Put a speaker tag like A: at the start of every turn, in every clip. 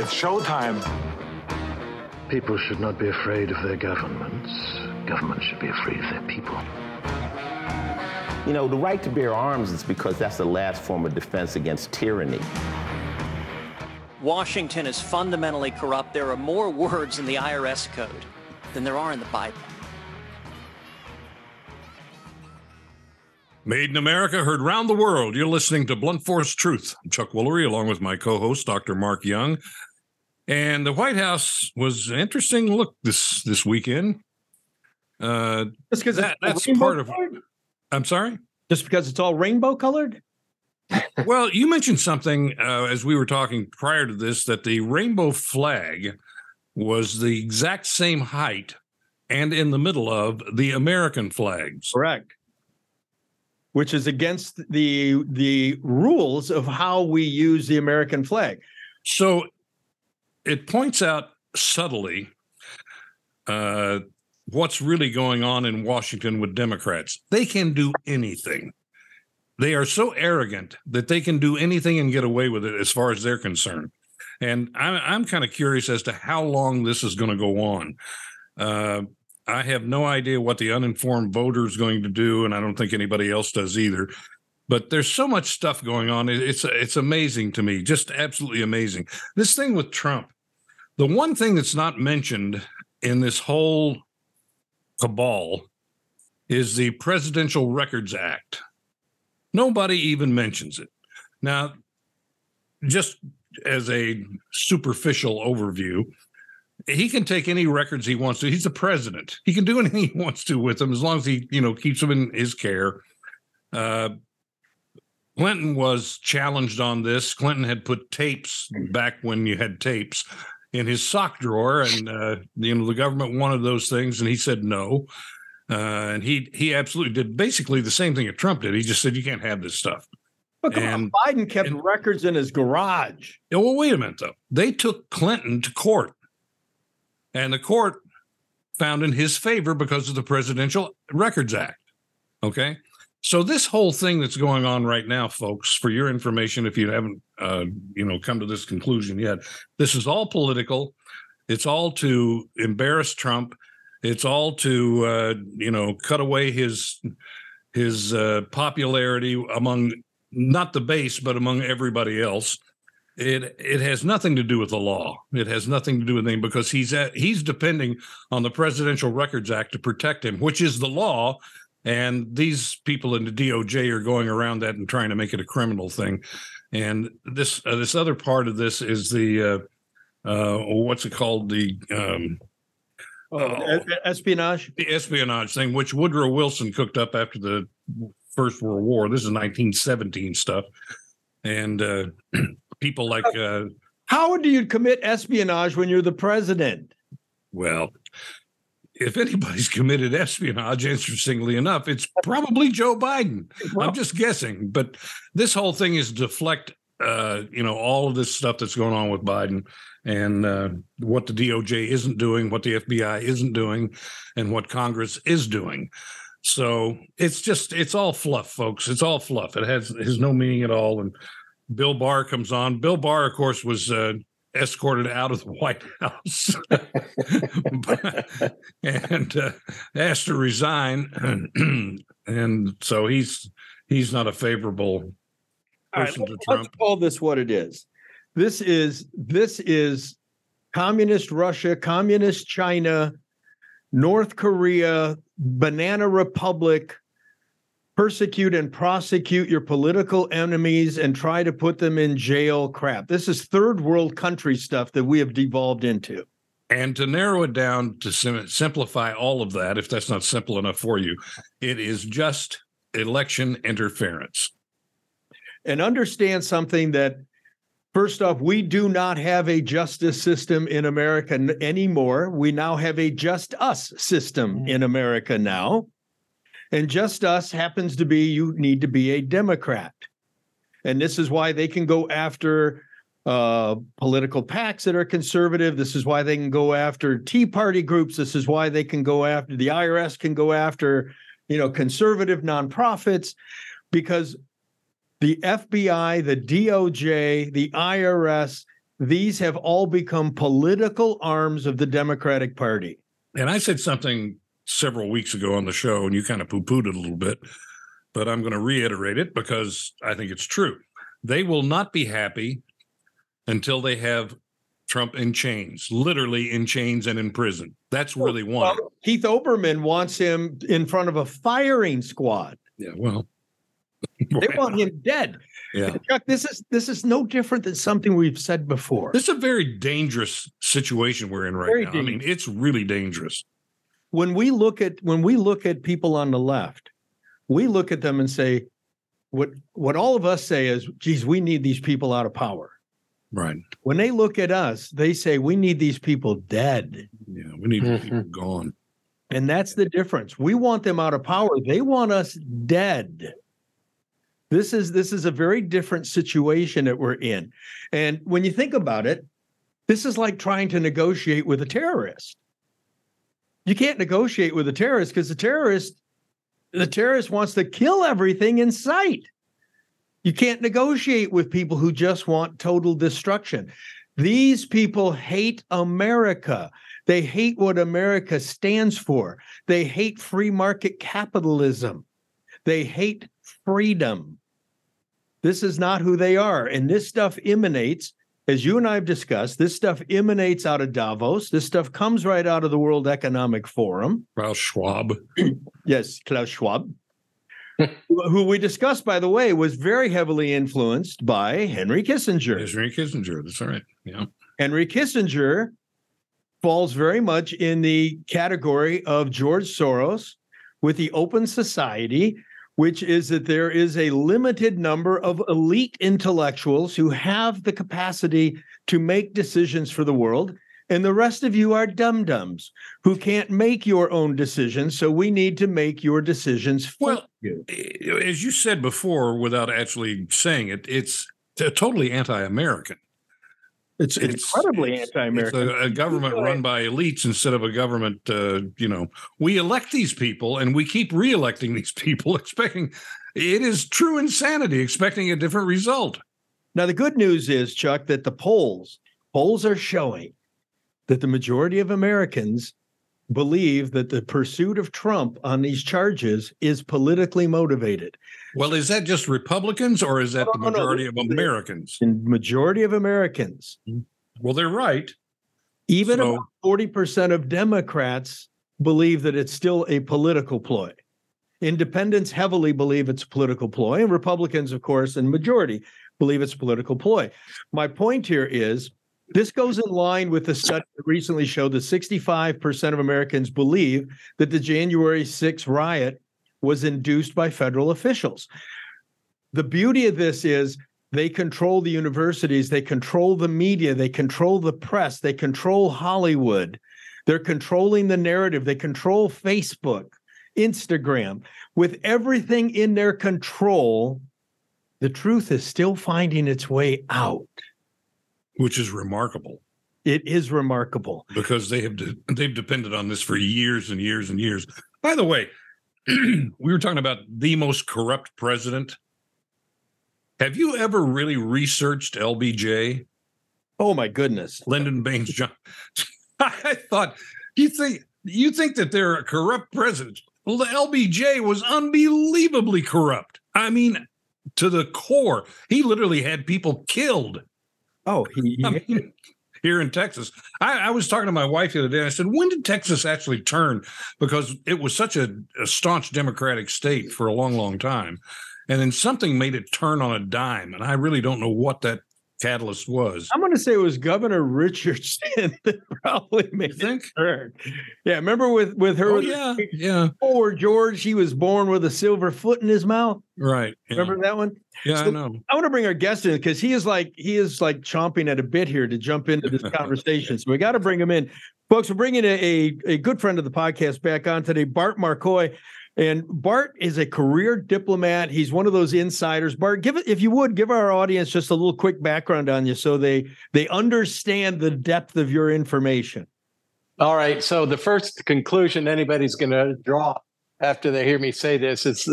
A: It's showtime.
B: People should not be afraid of their governments. Governments should be afraid of their people.
C: You know, the right to bear arms is because that's the last form of defense against tyranny.
D: Washington is fundamentally corrupt. There are more words in the IRS code than there are in the Bible.
E: Made in America, heard round the world. You're listening to Blunt Force Truth. I'm Chuck Woolery, along with my co-host, Dr. Mark Young. And the White House was an interesting look this this weekend. Uh,
F: Just because
E: that, that's part of. I'm sorry.
F: Just because it's all rainbow colored.
E: well, you mentioned something uh, as we were talking prior to this that the rainbow flag was the exact same height and in the middle of the American flags.
F: Correct. Which is against the the rules of how we use the American flag.
E: So it points out subtly uh, what's really going on in Washington with Democrats. They can do anything. They are so arrogant that they can do anything and get away with it as far as they're concerned. And I'm, I'm kind of curious as to how long this is going to go on. Uh, I have no idea what the uninformed voter is going to do, and I don't think anybody else does either. But there's so much stuff going on. It's it's amazing to me, just absolutely amazing. This thing with Trump, the one thing that's not mentioned in this whole cabal is the Presidential Records Act. Nobody even mentions it. Now, just as a superficial overview, he can take any records he wants to. He's the president. He can do anything he wants to with them as long as he, you know, keeps them in his care. Uh, Clinton was challenged on this. Clinton had put tapes back when you had tapes in his sock drawer, and uh, you know the government wanted those things, and he said no. Uh, and he he absolutely did basically the same thing that Trump did. He just said you can't have this stuff.
F: But and, on, Biden kept and, records in his garage.
E: Well, wait a minute though. They took Clinton to court, and the court found in his favor because of the Presidential Records Act. Okay. So this whole thing that's going on right now, folks, for your information, if you haven't, uh, you know, come to this conclusion yet, this is all political. It's all to embarrass Trump. It's all to, uh, you know, cut away his his uh, popularity among not the base, but among everybody else. It it has nothing to do with the law. It has nothing to do with anything because he's at, he's depending on the Presidential Records Act to protect him, which is the law and these people in the DOJ are going around that and trying to make it a criminal thing. And this uh, this other part of this is the uh, uh, what's it called the um,
F: oh, espionage
E: the espionage thing, which Woodrow Wilson cooked up after the First World War. This is 1917 stuff, and uh, people like uh,
F: how do you commit espionage when you're the president?
E: Well, if anybody's committed espionage, interestingly enough, it's probably Joe Biden. Well, I'm just guessing, but this whole thing is deflect, uh, you know, all of this stuff that's going on with Biden and uh, what the DOJ isn't doing, what the FBI isn't doing, and what Congress is doing. So it's just it's all fluff, folks. It's all fluff. It has has no meaning at all. And Bill Barr comes on. Bill Barr, of course, was uh, escorted out of the White House and uh, asked to resign. and so he's he's not a favorable person right,
F: to
E: Trump.
F: Let's call this what it is. This is this is communist Russia, communist China, North Korea, banana republic persecute and prosecute your political enemies and try to put them in jail crap. This is third world country stuff that we have devolved into.
E: And to narrow it down to sim- simplify all of that, if that's not simple enough for you, it is just election interference.
F: And understand something that, first off, we do not have a justice system in America anymore. We now have a just us system mm. in America now. And just us happens to be you need to be a Democrat. And this is why they can go after uh, political PACs that are conservative. This is why they can go after Tea Party groups. This is why they can go after the IRS can go after, you know, conservative nonprofits because the FBI, the DOJ, the IRS these have all become political arms of the Democratic Party.
E: And I said something several weeks ago on the show, and you kind of poo pooed it a little bit, but I'm going to reiterate it because I think it's true. They will not be happy until they have Trump in chains, literally in chains and in prison. That's where they want
F: well, Keith Olbermann wants him in front of a firing squad.
E: Yeah, well,
F: they want him dead.
E: Yeah.
F: Chuck, this is this is no different than something we've said before.
E: This is a very dangerous situation we're in right very now. Dangerous. I mean, it's really dangerous.
F: When we look at when we look at people on the left, we look at them and say, what what all of us say is, geez, we need these people out of power.
E: Right.
F: When they look at us, they say we need these people dead.
E: Yeah, we need mm-hmm. people gone.
F: And that's the difference. We want them out of power. They want us dead. This is this is a very different situation that we're in. And when you think about it, this is like trying to negotiate with a terrorist. You can't negotiate with a terrorist because the terrorist the terrorist wants to kill everything in sight. You can't negotiate with people who just want total destruction. These people hate America. They hate what America stands for. They hate free market capitalism. They hate freedom. This is not who they are. And this stuff emanates, as you and I have discussed, this stuff emanates out of Davos. This stuff comes right out of the World Economic Forum.
E: Klaus Schwab.
F: yes, Klaus Schwab who we discussed, by the way, was very heavily influenced by Henry Kissinger.
E: Henry Kissinger, that's right. Yeah.
F: Henry Kissinger falls very much in the category of George Soros with the Open Society, which is that there is a limited number of elite intellectuals who have the capacity to make decisions for the world and the rest of you are dum dums who can't make your own decisions. So we need to make your decisions for
E: well,
F: you.
E: Eh, as you said before, without actually saying it, it's totally anti-American.
F: It's, it's incredibly it's, anti-American.
E: It's a, a government run by elites instead of a government. Uh, you know, we elect these people and we keep re-electing these people, expecting it is true insanity, expecting a different result.
F: Now, the good news is, Chuck, that the polls polls are showing that the majority of Americans believe that the pursuit of Trump on these charges is politically motivated.
E: Well, is that just Republicans or is that no, the majority no, no. of Americans?
F: The majority of Americans.
E: Well, they're right.
F: Even so, about 40% of Democrats believe that it's still a political ploy. Independents heavily believe it's a political ploy, and Republicans, of course, and majority believe it's a political ploy. My point here is this goes in line with the study that recently showed that 65% of Americans believe that the January 6th riot was induced by federal officials. The beauty of this is they control the universities, they control the media, they control the press, they control Hollywood. They're controlling the narrative, they control Facebook, Instagram. With everything in their control, the truth is still finding its way out
E: which is remarkable.
F: It is remarkable
E: because they have de- they've depended on this for years and years and years. By the way, we were talking about the most corrupt president. Have you ever really researched LBJ?
F: Oh my goodness,
E: Lyndon Baines John. I thought you think you think that they're a corrupt president. Well, the LBJ was unbelievably corrupt. I mean, to the core. He literally had people killed
F: Oh, he, he
E: here in Texas. I, I, was talking to my wife the other day. And I said, when did Texas actually turn? Because it was such a, a staunch Democratic state for a long, long time. And then something made it turn on a dime. And I really don't know what that catalyst was.
F: I'm going to say it was Governor Richardson that probably made
E: think?
F: it Yeah, remember with with her?
E: Oh, yeah, yeah.
F: Poor George, he was born with a silver foot in his mouth.
E: Right.
F: Yeah. Remember that one?
E: Yeah, so I know.
F: I want to bring our guest in because he is like he is like chomping at a bit here to jump into this conversation. so we got to bring him in, folks. We're bringing a, a, a good friend of the podcast back on today, Bart Marcois. And Bart is a career diplomat. He's one of those insiders. Bart, give it if you would give our audience just a little quick background on you so they they understand the depth of your information.
A: All right. So the first conclusion anybody's going to draw after they hear me say this is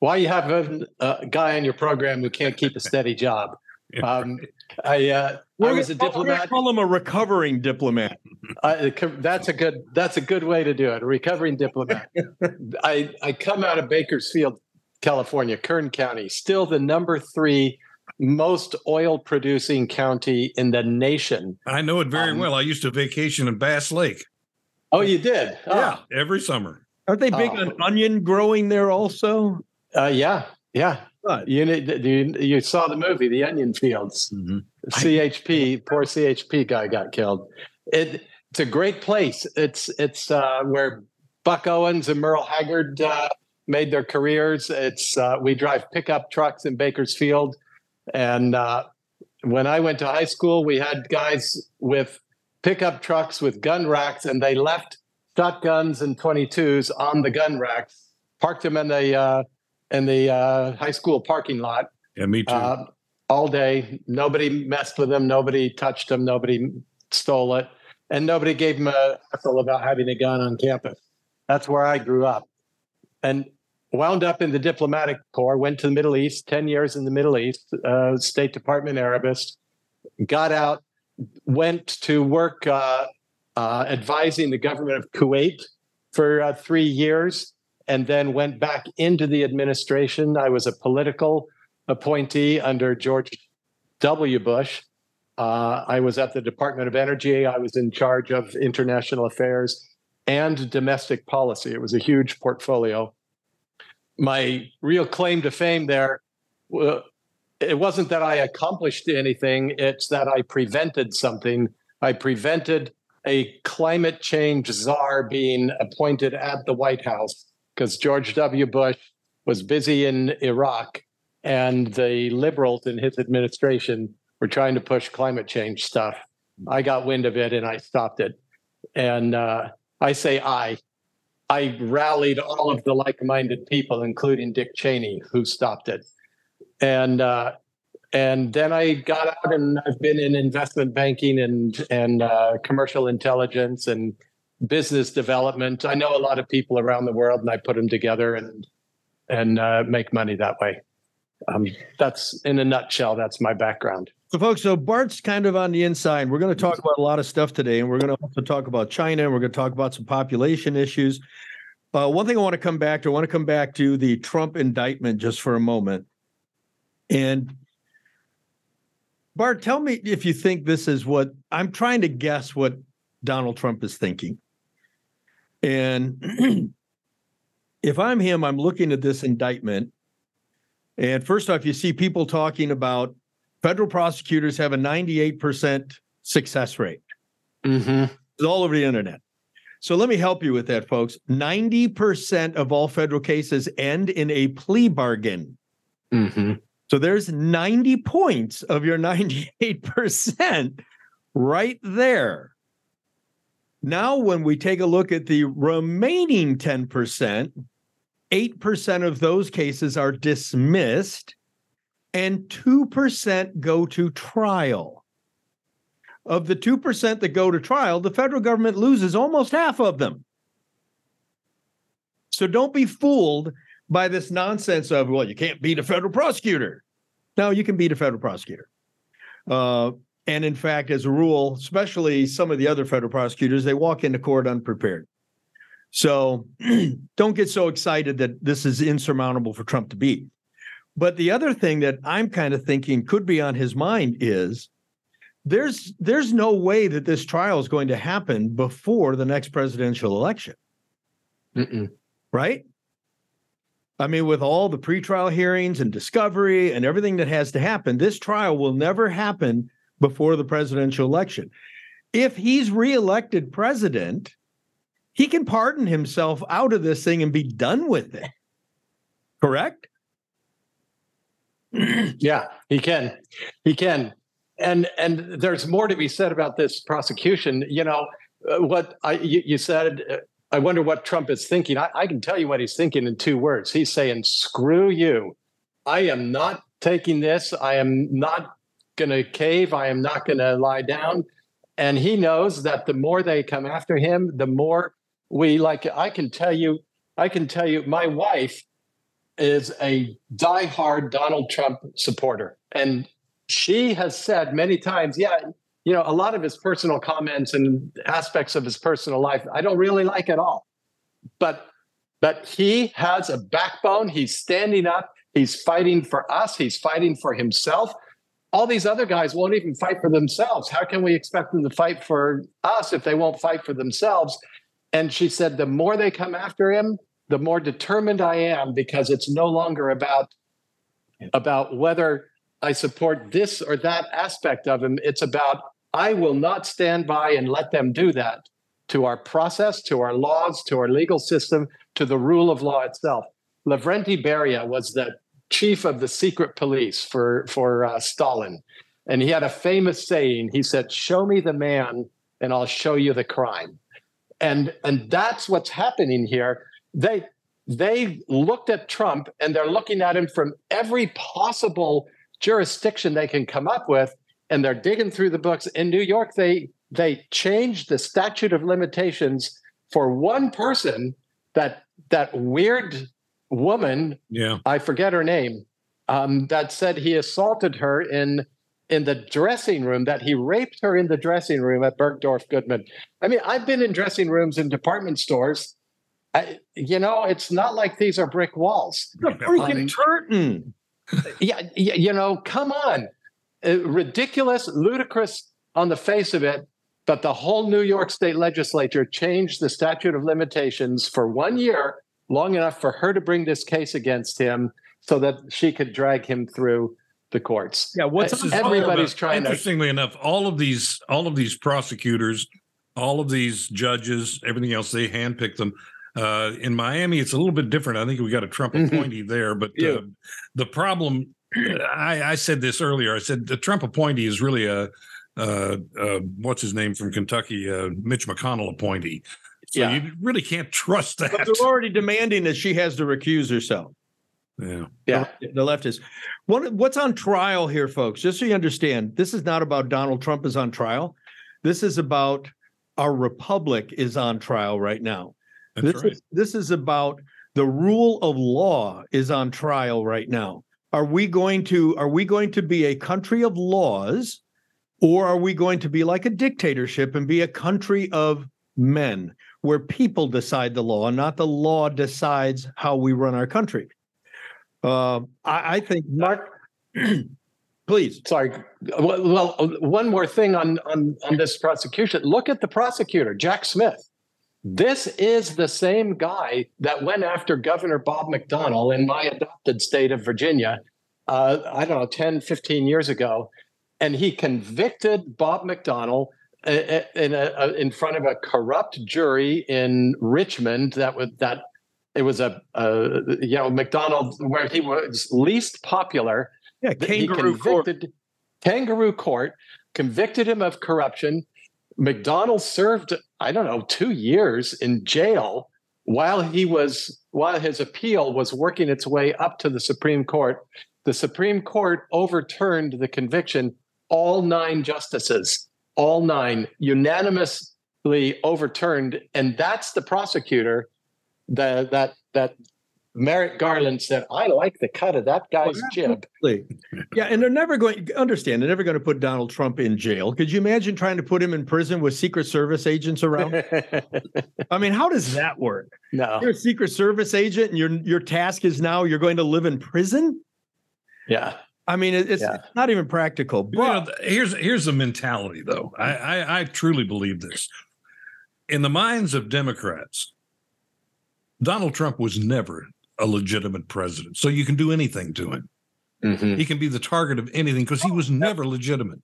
A: why you have a, a, guy on your program who can't keep a steady job. Um, I uh, I was a
F: We're
A: diplomat.
F: Call him a recovering diplomat.
A: I, that's a good. That's a good way to do it. A recovering diplomat. I I come out of Bakersfield, California, Kern County, still the number three most oil producing county in the nation.
E: I know it very
A: Um,
E: well. I used to vacation in Bass Lake.
A: Oh, you did? Oh,
E: Yeah, every summer.
F: Aren't they big
A: Oh.
F: on onion growing there also?
A: Uh, yeah, yeah.
F: Right.
A: You, need- you you saw the movie, The Onion Fields. CHP, poor CHP guy got killed. It it's a great place. It's it's uh, where Buck Owens and Merle Haggard uh, made their careers. It's uh, we drive pickup trucks in Bakersfield, and uh, when I went to high school, we had guys with pickup trucks with gun racks, and they left shotguns and 22s on the gun racks, parked them in the uh, in the uh, high school parking lot,
E: Yeah, me too.
A: uh, all day. Nobody messed with them. Nobody touched them. Nobody stole it. And nobody gave them a hassle about having a gun on campus. That's where I grew up. And wound up in the diplomatic corps, went to the Middle East, 10 years in the Middle East, uh, State Department Arabist, got out, went to work uh, uh, advising the government of Kuwait for uh, three years, and then went back into the administration. I was a political appointee under George W. Bush. Uh, I was at the Department of Energy. I was in charge of international affairs and domestic policy. It was a huge portfolio. My real claim to fame there, it wasn't that I accomplished anything, it's that I prevented something. I prevented a climate change czar being appointed at the White House because George W. Bush was busy in Iraq and the liberals in his administration were trying to push climate change stuff. I got wind of it and I stopped it. And uh, I say I. I rallied all of the like-minded people, including Dick Cheney, who stopped it. And uh, and then I got out and I've been in investment banking and and uh, commercial intelligence and business development. I know a lot of people around the world, and I put them together and and uh, make money that way. Um, that's in a nutshell. That's my background.
F: So, folks, so Bart's kind of on the inside. We're going to talk about a lot of stuff today, and we're going to also talk about China, and we're going to talk about some population issues. Uh, one thing I want to come back to, I want to come back to the Trump indictment just for a moment. And Bart, tell me if you think this is what I'm trying to guess what Donald Trump is thinking. And if I'm him, I'm looking at this indictment. And first off, you see people talking about federal prosecutors have a 98% success rate.
A: Mm-hmm.
F: It's all over the internet. So let me help you with that, folks. 90% of all federal cases end in a plea bargain.
A: Mm-hmm.
F: So there's 90 points of your 98% right there. Now, when we take a look at the remaining 10%, 8% of those cases are dismissed and 2% go to trial. Of the 2% that go to trial, the federal government loses almost half of them. So don't be fooled by this nonsense of, well, you can't beat a federal prosecutor. No, you can beat a federal prosecutor. Uh, and in fact, as a rule, especially some of the other federal prosecutors, they walk into court unprepared. So don't get so excited that this is insurmountable for Trump to beat. But the other thing that I'm kind of thinking could be on his mind is there's there's no way that this trial is going to happen before the next presidential election,
A: Mm-mm.
F: right? I mean, with all the pretrial hearings and discovery and everything that has to happen, this trial will never happen before the presidential election. If he's reelected president, he can pardon himself out of this thing and be done with it. Correct?
A: Yeah, he can. He can. And and there's more to be said about this prosecution. You know, uh, what I you, you said. Uh, I wonder what Trump is thinking. I, I can tell you what he's thinking in two words. He's saying, "Screw you! I am not taking this. I am not going to cave. I am not going to lie down." And he knows that the more they come after him, the more we like. I can tell you. I can tell you. My wife is a diehard Donald Trump supporter, and she has said many times, yeah, you know, a lot of his personal comments and aspects of his personal life, I don't really like at all. But but he has a backbone. He's standing up. He's fighting for us. He's fighting for himself. All these other guys won't even fight for themselves. How can we expect them to fight for us if they won't fight for themselves? And she said, the more they come after him, the more determined I am because it's no longer about about whether I support this or that aspect of him. It's about I will not stand by and let them do that to our process, to our laws, to our legal system, to the rule of law itself. Lavrenti Beria was the chief of the secret police for for uh, Stalin, and he had a famous saying. He said, "Show me the man, and I'll show you the crime." And and that's what's happening here. They they looked at Trump, and they're looking at him from every possible jurisdiction they can come up with, and they're digging through the books. In New York, they they changed the statute of limitations for one person that that weird woman
E: Yeah.
A: i forget her name um, that said he assaulted her in in the dressing room that he raped her in the dressing room at bergdorf goodman i mean i've been in dressing rooms in department stores I, you know it's not like these are brick walls
F: The freaking
A: Um,
F: curtain.
A: yeah, y- you know, come on. Uh, ridiculous, ludicrous on the face of it, but the whole New York State legislature changed the statute of limitations for one year, long enough for her to bring this case against him so that she could drag him through the courts.
F: Yeah, what's
E: This
A: everybody's
E: about-
A: trying to-
E: Interestingly enough, all of these, all of these prosecutors, all of these judges, everything else, they handpick them. Uh, in Miami, it's a little bit different. I think we got a Trump
A: Mhm.
E: appointee there, but
A: Yeah.
E: uh, the problem, I, I said this earlier. I said the Trump appointee is really a, uh, uh, what's his name from Kentucky, uh, Mitch McConnell appointee. So
A: Yeah.
E: you really can't trust
F: But
E: that.
F: they're already demanding that she has to recuse herself.
E: Yeah.
A: Yeah.
F: The leftists. What, what's on trial here, folks? Just so you understand, this is not about Donald Trump is on trial. This is about our republic is on trial right now.
E: That's
F: this
E: right.
F: is this is about the rule of law is on trial right now. Are we going to are we going to be a country of laws or are we going to be like a dictatorship and be a country of men where people decide the law not the law decides how we run our country? Uh, I, I think
A: Mark,
F: please.
A: sorry. Well, one more thing on, on, on this prosecution. Look at the prosecutor, Jack Smith. This is the same guy that went after Governor Bob McDonnell in my adopted state of Virginia, uh, I don't know, 10, 15 years ago. And he convicted Bob McDonnell in, a, in front of a corrupt jury in Richmond that was that it was a, a you know McDonald where he was least popular
F: Yeah, kangaroo court.
A: convicted kangaroo court convicted him of corruption. Mcdonald served i don't know two years in jail while he was while his appeal was working its way up to the supreme court. The supreme court overturned the conviction all nine justices all nine unanimously overturned and that's the prosecutor that that that merrick garland said i like the cut of that guy's jib
F: Yeah, and they're never going understand. They're never going to put Donald Trump in jail. Could you imagine trying to put him in prison with Secret Service agents around? I mean, how does that work?
A: no
F: You're a Secret Service agent, and your your task is now you're going to live in prison.
A: yeah
F: I mean, it's
A: Yeah.
F: not even practical.
E: You know,
F: But
E: here's here's the mentality, though. I, I I truly believe this. In the minds of Democrats, Donald Trump was never a legitimate president. So you can do anything to him.
A: Mhm.
E: He can be the target of anything because he was never legitimate.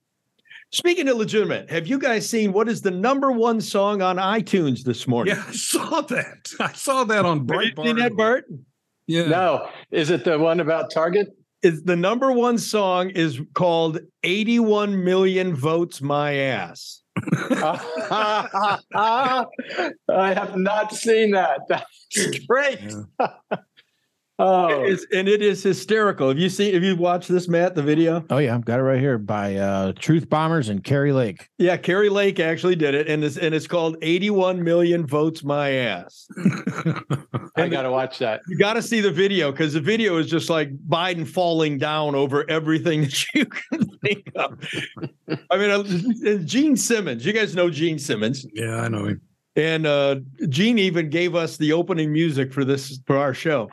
F: speaking of legitimate, have you guys seen what is the number one song on iTunes this morning?
E: Yeah, I saw that. I saw that on
F: Have you
E: Breitbart.
F: seen that, Bart?
E: Yeah.
A: no is it the one about target
F: Is the number one song is called 81 million votes my ass.
A: i have not seen that. That's great Oh,
F: It's, and it is hysterical. Have you seen? Have you watched this, Matt? The video?
G: Oh yeah, I've got it right here by uh, Truth Bombers and Kari Lake.
F: Yeah, Kari Lake actually did it, and it's and it's called "81 Million Votes My Ass."
A: I got to watch that.
F: You got to see the video because the video is just like Biden falling down over everything that you can think of. I mean, uh, Gene Simmons. You guys know Gene Simmons,
E: yeah, I know him.
F: and uh, Gene even gave us the opening music for this for our show.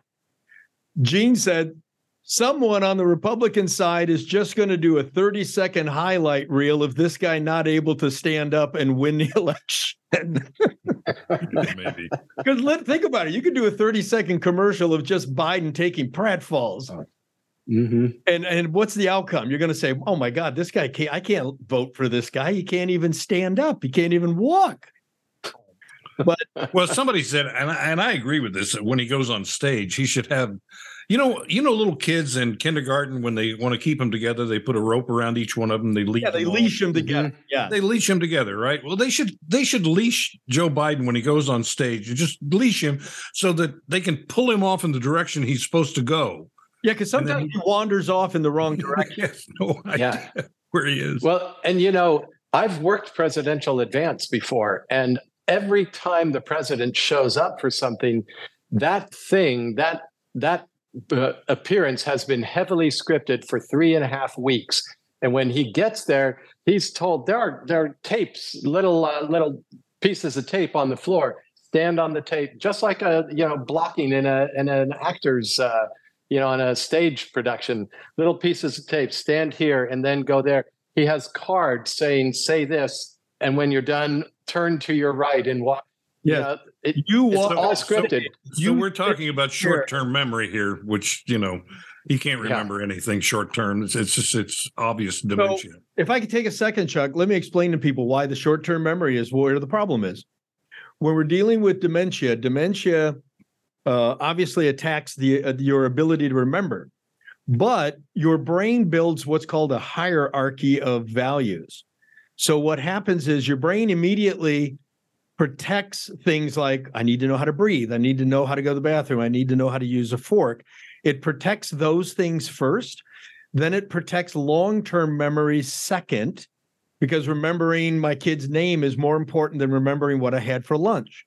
F: Gene said. Someone on the Republican side is just going to do a 30 second highlight reel of this guy not able to stand up and win the election.
E: Maybe.
F: Because let think about it. You could do a 30 second commercial of just Biden taking pratfalls.
A: hmm
F: And and what's the outcome? You're gonna say, Oh my God, this guy can't I can't vote for this guy. He can't even stand up, he can't even walk.
E: But well, somebody said, and I, and I agree with this. that When he goes on stage, he should have, you know, you know, little kids in kindergarten when they want to keep them together, they put a rope around each one of them. They leash.
F: Yeah, they
E: them all.
F: leash him together. Mm-hmm. Yeah.
E: They leash them together, right? Well, they should they should leash Joe Biden when he goes on stage. You just leash him so that they can pull him off in the direction he's supposed to go.
F: Yeah, because
E: And then
F: sometimes he wanders off in the wrong direction.
E: Yes, no idea
A: Yeah.
E: where he is.
A: Well, and you know, I've worked presidential advance before, and every time the president shows up for something, that thing, that that uh, appearance has been heavily scripted for three and a half weeks. And when he gets there, he's told there are there are tapes, little uh, little pieces of tape on the floor. Stand on the tape, just like a you know blocking in a in an actor's uh, you know on a stage production. Little pieces of tape. Stand here and then go there he has cards saying say this and when you're done turn to your right and walk
F: Yeah.
A: know, it,
F: You
A: it's
F: walk
A: all scripted
E: So
F: You-
E: we're talking about short-term memory here, which you know he can't
A: Yeah.
E: remember anything short-term. It's, it's just it's obvious dementia.
F: if I could take a second, Chuck, let me explain to people why the short term memory is where the problem is. When we're dealing with dementia, dementia uh, obviously attacks the uh, your ability to remember, but your brain builds what's called a hierarchy of values. So what happens is your brain immediately protects things like I need to know how to breathe, I need to know how to go to the bathroom, I need to know how to use a fork. It protects those things first then it protects long-term memories second because remembering my kid's name is more important than remembering what I had for lunch.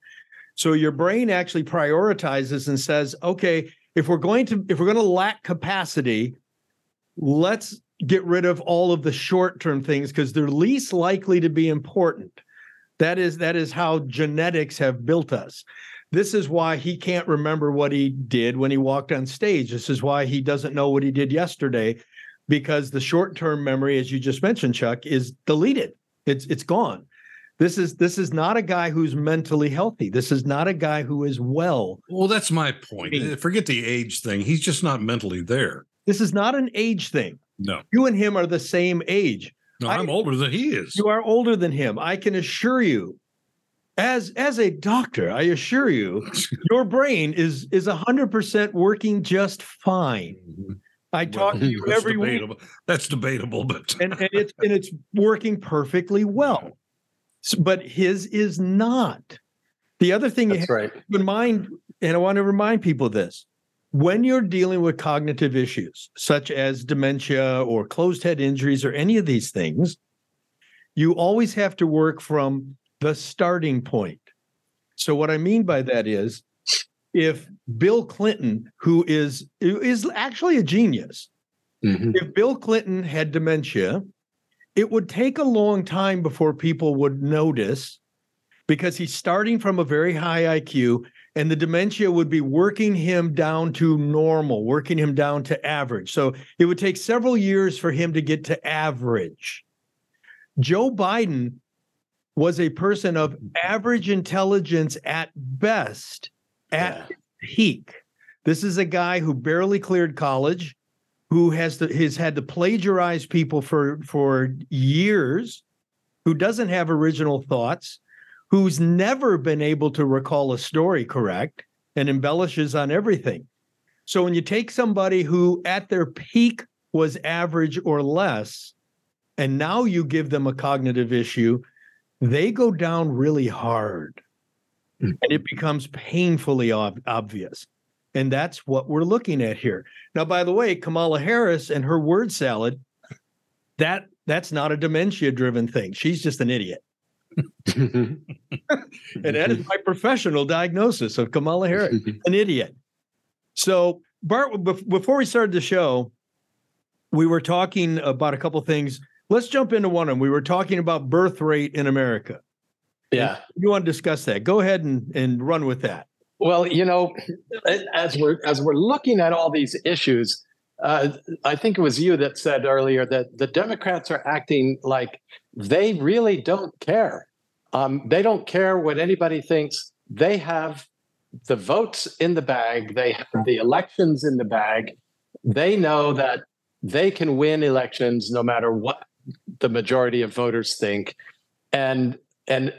F: So your brain actually prioritizes and says, okay, if we're going to if we're going to lack capacity, let's get rid of all of the short-term things because they're least likely to be important. That is that is how genetics have built us. This is why he can't remember what he did when he walked on stage. This is why he doesn't know what he did yesterday because the short-term memory as you just mentioned Chuck is deleted. It's it's gone. This is this is not a guy who's mentally healthy. This is not a guy who is well.
E: Well, that's my point. Forget the age thing. He's just not mentally there.
F: This is not an age thing.
E: No,
F: You and him are the same age.
E: no,
F: I-
E: I'm older than he is.
F: You are older than him. I can assure you. As as a doctor, I assure you, your brain is is 100% working just fine. Mm-hmm. I talk to you
E: That's
F: every week
E: debatable. That's debatable, but
F: and, and it's and it's working perfectly well. S- But his is not. The other thing you have
A: right
F: to keep in mind, and I want to remind people of this when you're dealing with cognitive issues such as dementia or closed head injuries or any of these things, you always have to work from the starting point. So, what I mean by that is if Bill Clinton, who is is actually a genius,
A: Mhm.
F: if Bill Clinton had dementia, it would take a long time before people would notice because he's starting from a very high IQ and the dementia would be working him down to normal, working him down to average. So it would take several years for him to get to average. Joe Biden was a person of average intelligence at best, at
A: Yeah.
F: peak. This is a guy who barely cleared college, who has has had to plagiarize people for for years, who doesn't have original thoughts, who's never been able to recall a story correct and embellishes on everything. So when you take somebody who at their peak was average or less, and now you give them a cognitive issue, they go down really hard.
A: Mm.
F: And it becomes painfully ob- obvious. And that's what we're looking at here. Now, by the way, Kamala Harris and her word salad, that that's not a dementia driven thing. She's just an idiot. and that is my professional diagnosis of Kamala Harris, an idiot. So, Bart, before we started the show, we were talking about a couple things. Let's jump into one of them. We were talking about birth rate in America.
A: Yeah.
F: You want to discuss that? Go ahead and, and run with that.
A: Well, you know, as we're as we're looking at all these issues, uh, I think it was you that said earlier that the Democrats are acting like they really don't care. Um, they don't care what anybody thinks. They have the votes in the bag. They have the elections in the bag. They know that they can win elections no matter what the majority of voters think, and and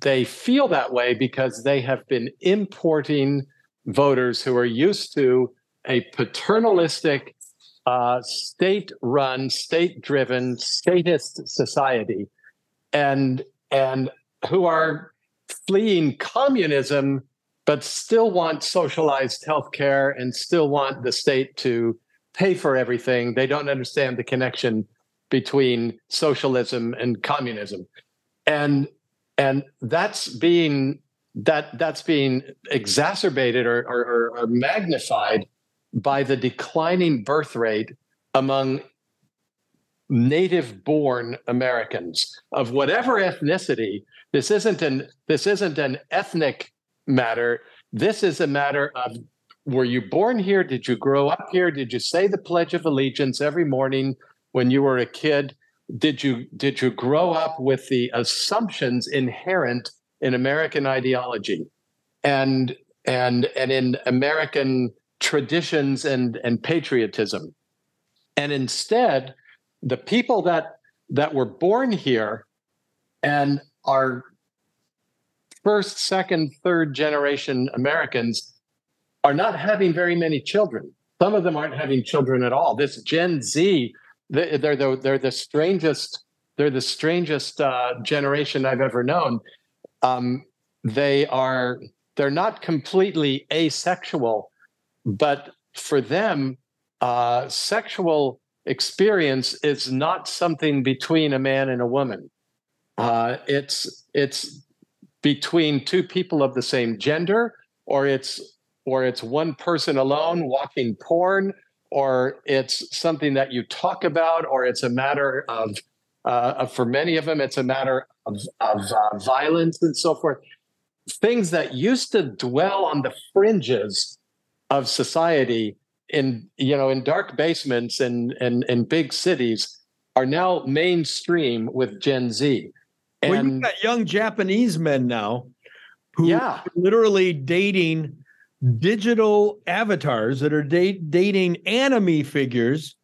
A: they feel that way because they have been importing voters who are used to a paternalistic, uh, state-run, state-driven, statist society, and and who are fleeing communism but still want socialized healthcare and still want the state to pay for everything. They don't understand the connection between socialism and communism. And and that's being that that's being exacerbated or, or, or magnified by the declining birth rate among native born Americans of whatever ethnicity. This isn't an this isn't an ethnic matter. This is a matter of were you born here? Did you grow up here? Did you say the Pledge of Allegiance every morning when you were a kid? Did you did you grow up with the assumptions inherent in American ideology and and and in American traditions and and patriotism? And instead, the people that that were born here and are first, second, third generation Americans are not having very many children. Some of them aren't having children at all. This Gen Z, they're the, they're the strangest they're the strangest uh, generation I've ever known. Um, they are they're not completely asexual, but for them, uh, sexual experience is not something between a man and a woman. Uh, it's it's between two people of the same gender, or it's or it's one person alone watching porn, or it's something that you talk about, or it's a matter of, uh, for many of them, it's a matter of, of uh, violence and so forth. Things that used to dwell on the fringes of society in you know in dark basements and and in big cities are now mainstream with Gen Z.
F: And well, you've got young Japanese men now who yeah. are literally dating digital avatars that are date, dating anime figures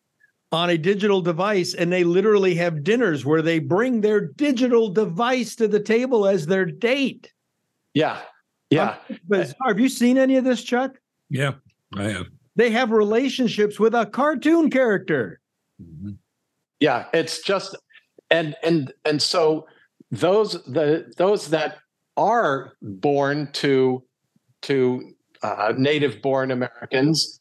F: on a digital device and they literally have dinners where they bring their digital device to the table as their date.
A: Yeah. Yeah.
F: But have you seen any of this chuck
E: yeah i have.
F: They have relationships with a cartoon character.
A: Mm-hmm. yeah it's just and and and so those the those that are born to to uh, native born Americans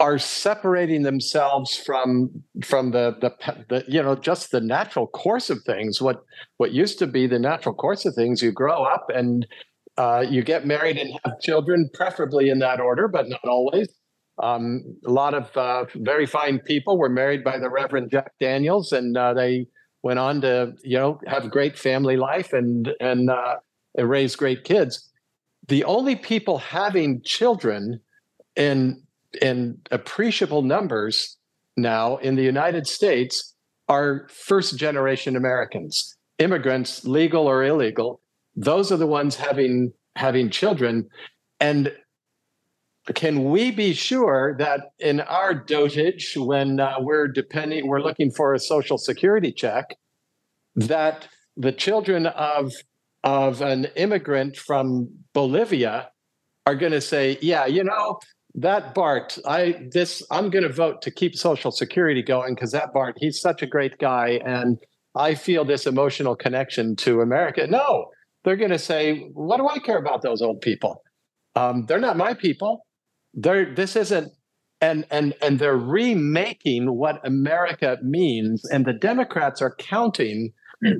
A: are separating themselves from from the, the the you know just the natural course of things what what used to be the natural course of things. You grow up and uh, you get married and have children preferably in that order but not always um, a lot of uh, very fine people were married by the reverend jack daniels and uh, they went on to you know have great family life and and uh, raise great kids the only people having children in in appreciable numbers now in the United States are first generation Americans, immigrants, legal or illegal. Those are the ones having having children, and can we be sure that in our dotage, when uh, we're depending, we're looking for a social security check, that the children of of an immigrant from Bolivia are going to say, yeah, you know, that Bart, I this I'm going to vote to keep Social Security going because that Bart, he's such a great guy, and I feel this emotional connection to America. No, they're going to say, what do I care about those old people? Um, they're not my people. they're this isn't and and and they're remaking what America means, and the Democrats are counting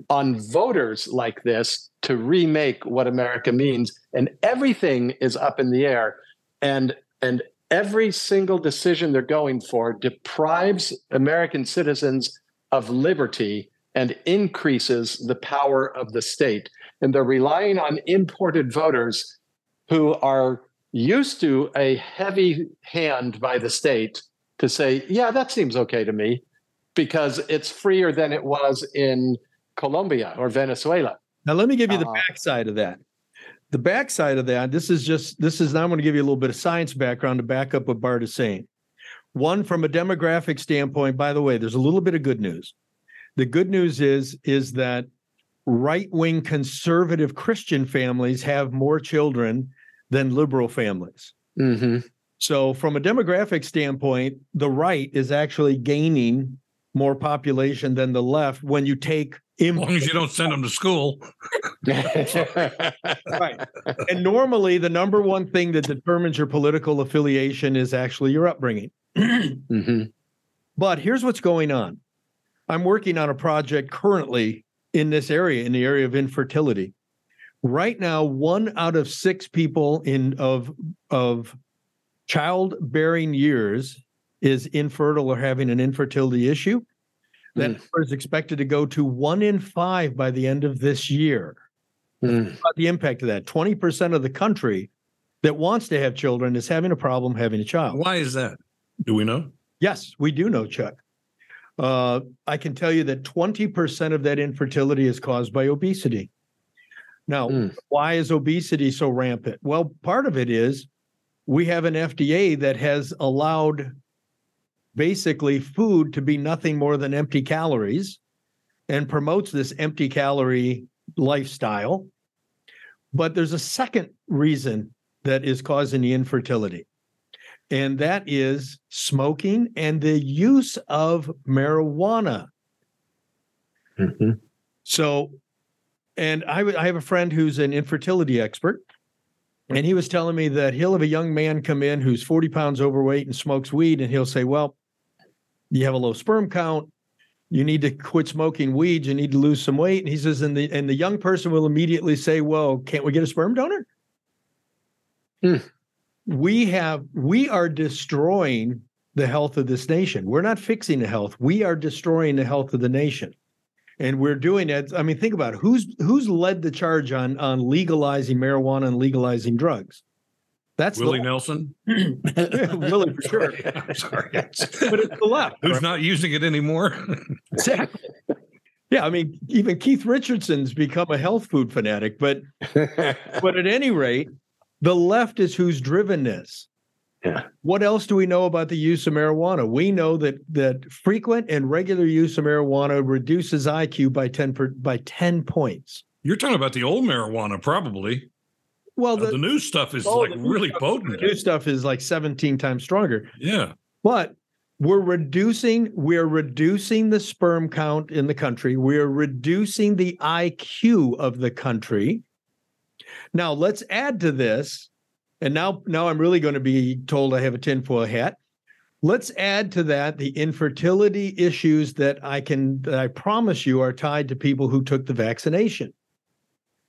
A: on voters like this to remake what America means, and everything is up in the air, and and every single decision they're going for deprives American citizens of liberty and increases the power of the state, and they're relying on imported voters who are used to a heavy hand by the state to say, yeah, that seems okay to me because it's freer than it was in Colombia or Venezuela.
F: Now, let me give you the
A: Uh,
F: backside of that. The backside of that, this is just, this is now I'm going to give you a little bit of science background to back up what Bart is saying. One, from a demographic standpoint, by the way, there's a little bit of good news. The good news is, is that right-wing conservative Christian families have more children than liberal families.
A: Mm-hmm.
F: So, from a demographic standpoint, the right is actually gaining more population than the left when you take
E: As long as you don't send them to school.
F: right. And normally, the number one thing that determines your political affiliation is actually your upbringing.
A: hmm
F: But here's what's going on I'm working on a project currently in this area, in the area of infertility. Right now, one out of six people in of of childbearing years is infertile or having an infertility issue. That
A: Mm.
F: number is expected to go to one in five by the end of this year.
A: Mm.
F: the impact of that. 20% of the country that wants to have children is having a problem having a child.
E: Why is that? Do we know?
F: Yes, we do know, Chuck. Uh, I can tell you that 20% of that infertility is caused by obesity. Now,
A: Hmm.
F: why is obesity so rampant? Well, part of it is we have an FDA that has allowed basically food to be nothing more than empty calories and promotes this empty calorie lifestyle. But there's a second reason that is causing the infertility, and that is smoking and the use of marijuana.
A: hmm
F: So, and I have a friend who's an infertility expert, and he was telling me that he'll have a young man come in who's 40 pounds overweight and smokes weed, and he'll say, Well, you have a low sperm count. You need to quit smoking weed. You need to lose some weight. And he says, and the and the young person will immediately say, Well, can't we get a sperm donor?
A: Hmm.
F: We have we are destroying the health of this nation. We're not fixing the health. We are destroying the health of the nation and we're doing it. I mean, think about it. Who's who's led the charge on on legalizing marijuana and legalizing drugs? That's
E: Willie
F: the,
E: Nelson?
F: Willie for sure.
E: I'm sorry.
F: but it's the left.
E: Who's
F: right?
E: not using it anymore?
F: Exactly. Yeah, I mean, even Keith Richardson's become a health food fanatic, but but at any rate, the left is who's driven this.
A: Yeah.
F: What else do we know about the use of marijuana? We know that that frequent and regular use of marijuana reduces IQ by 10 per, by 10 points.
E: You're talking about the old marijuana, probably.
F: Well,
E: Uh,
F: the,
E: the new stuff is
F: oh,
E: like really
F: stuff-
E: potent.
F: the new stuff is like 17 times stronger.
E: Yeah.
F: But we're reducing we're reducing the sperm count in the country. We're reducing the IQ of the country. Now let's add to this, and now now I'm really going to be told I have a tinfoil hat. Let's add to that the infertility issues that I can that I promise you are tied to people who took the vaccination.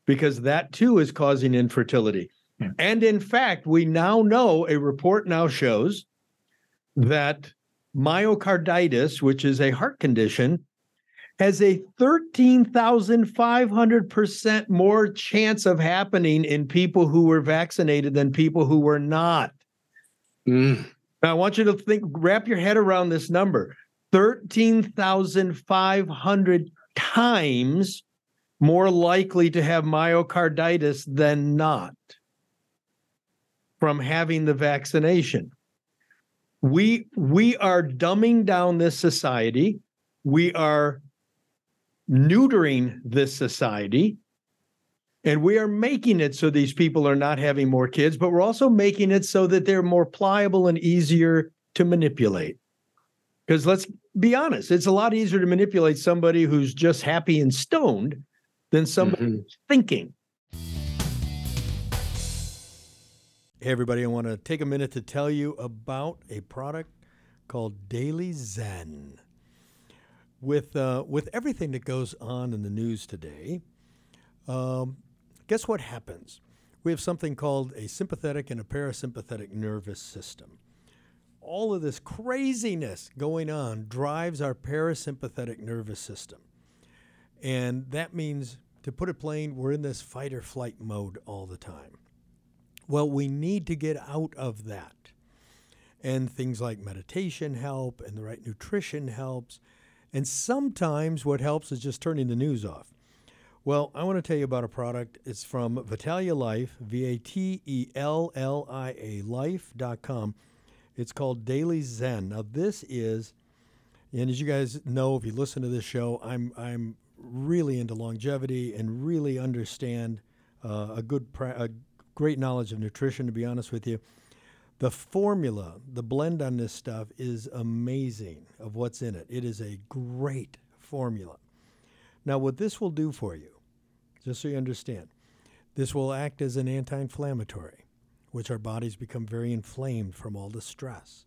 F: Because that too is causing infertility. And in fact, we now know a report now shows that myocarditis, which is a heart condition, has a 13,500% more chance of happening in people who were vaccinated than people who were not.
A: Mm.
F: Now, I want you to think, wrap your head around this number 13,500 times more likely to have myocarditis than not from having the vaccination. We we are dumbing down this society. We are neutering this society. And we are making it so these people are not having more kids, but we're also making it so that they're more pliable and easier to manipulate. Because let's be honest, it's a lot easier to manipulate somebody who's just happy and stoned than somebody
A: Mhm.
F: who's thinking. Hey, everybody, I want to take a minute to tell you about a product called Daily Zen. With, uh, with everything that goes on in the news today, um, guess what happens? We have something called a sympathetic and a parasympathetic nervous system. All of this craziness going on drives our parasympathetic nervous system. And that means, to put it plain, we're in this fight or flight mode all the time. Well, we need to get out of that. And things like meditation help, and the right nutrition helps. And sometimes what helps is just turning the news off. Well, I want to tell you about a product. It's from Vatellia Life, V A T E L L I A life.com. It's called Daily Zen. Now, this is, and as you guys know, if you listen to this show, I'm, I'm really into longevity and really understand uh, a good, pra- a great knowledge of nutrition, to be honest with you. The formula, the blend on this stuff is amazing of what's in it. It is a great formula. Now, what this will do for you, just so you understand, this will act as an anti inflammatory, which our bodies become very inflamed from all the stress.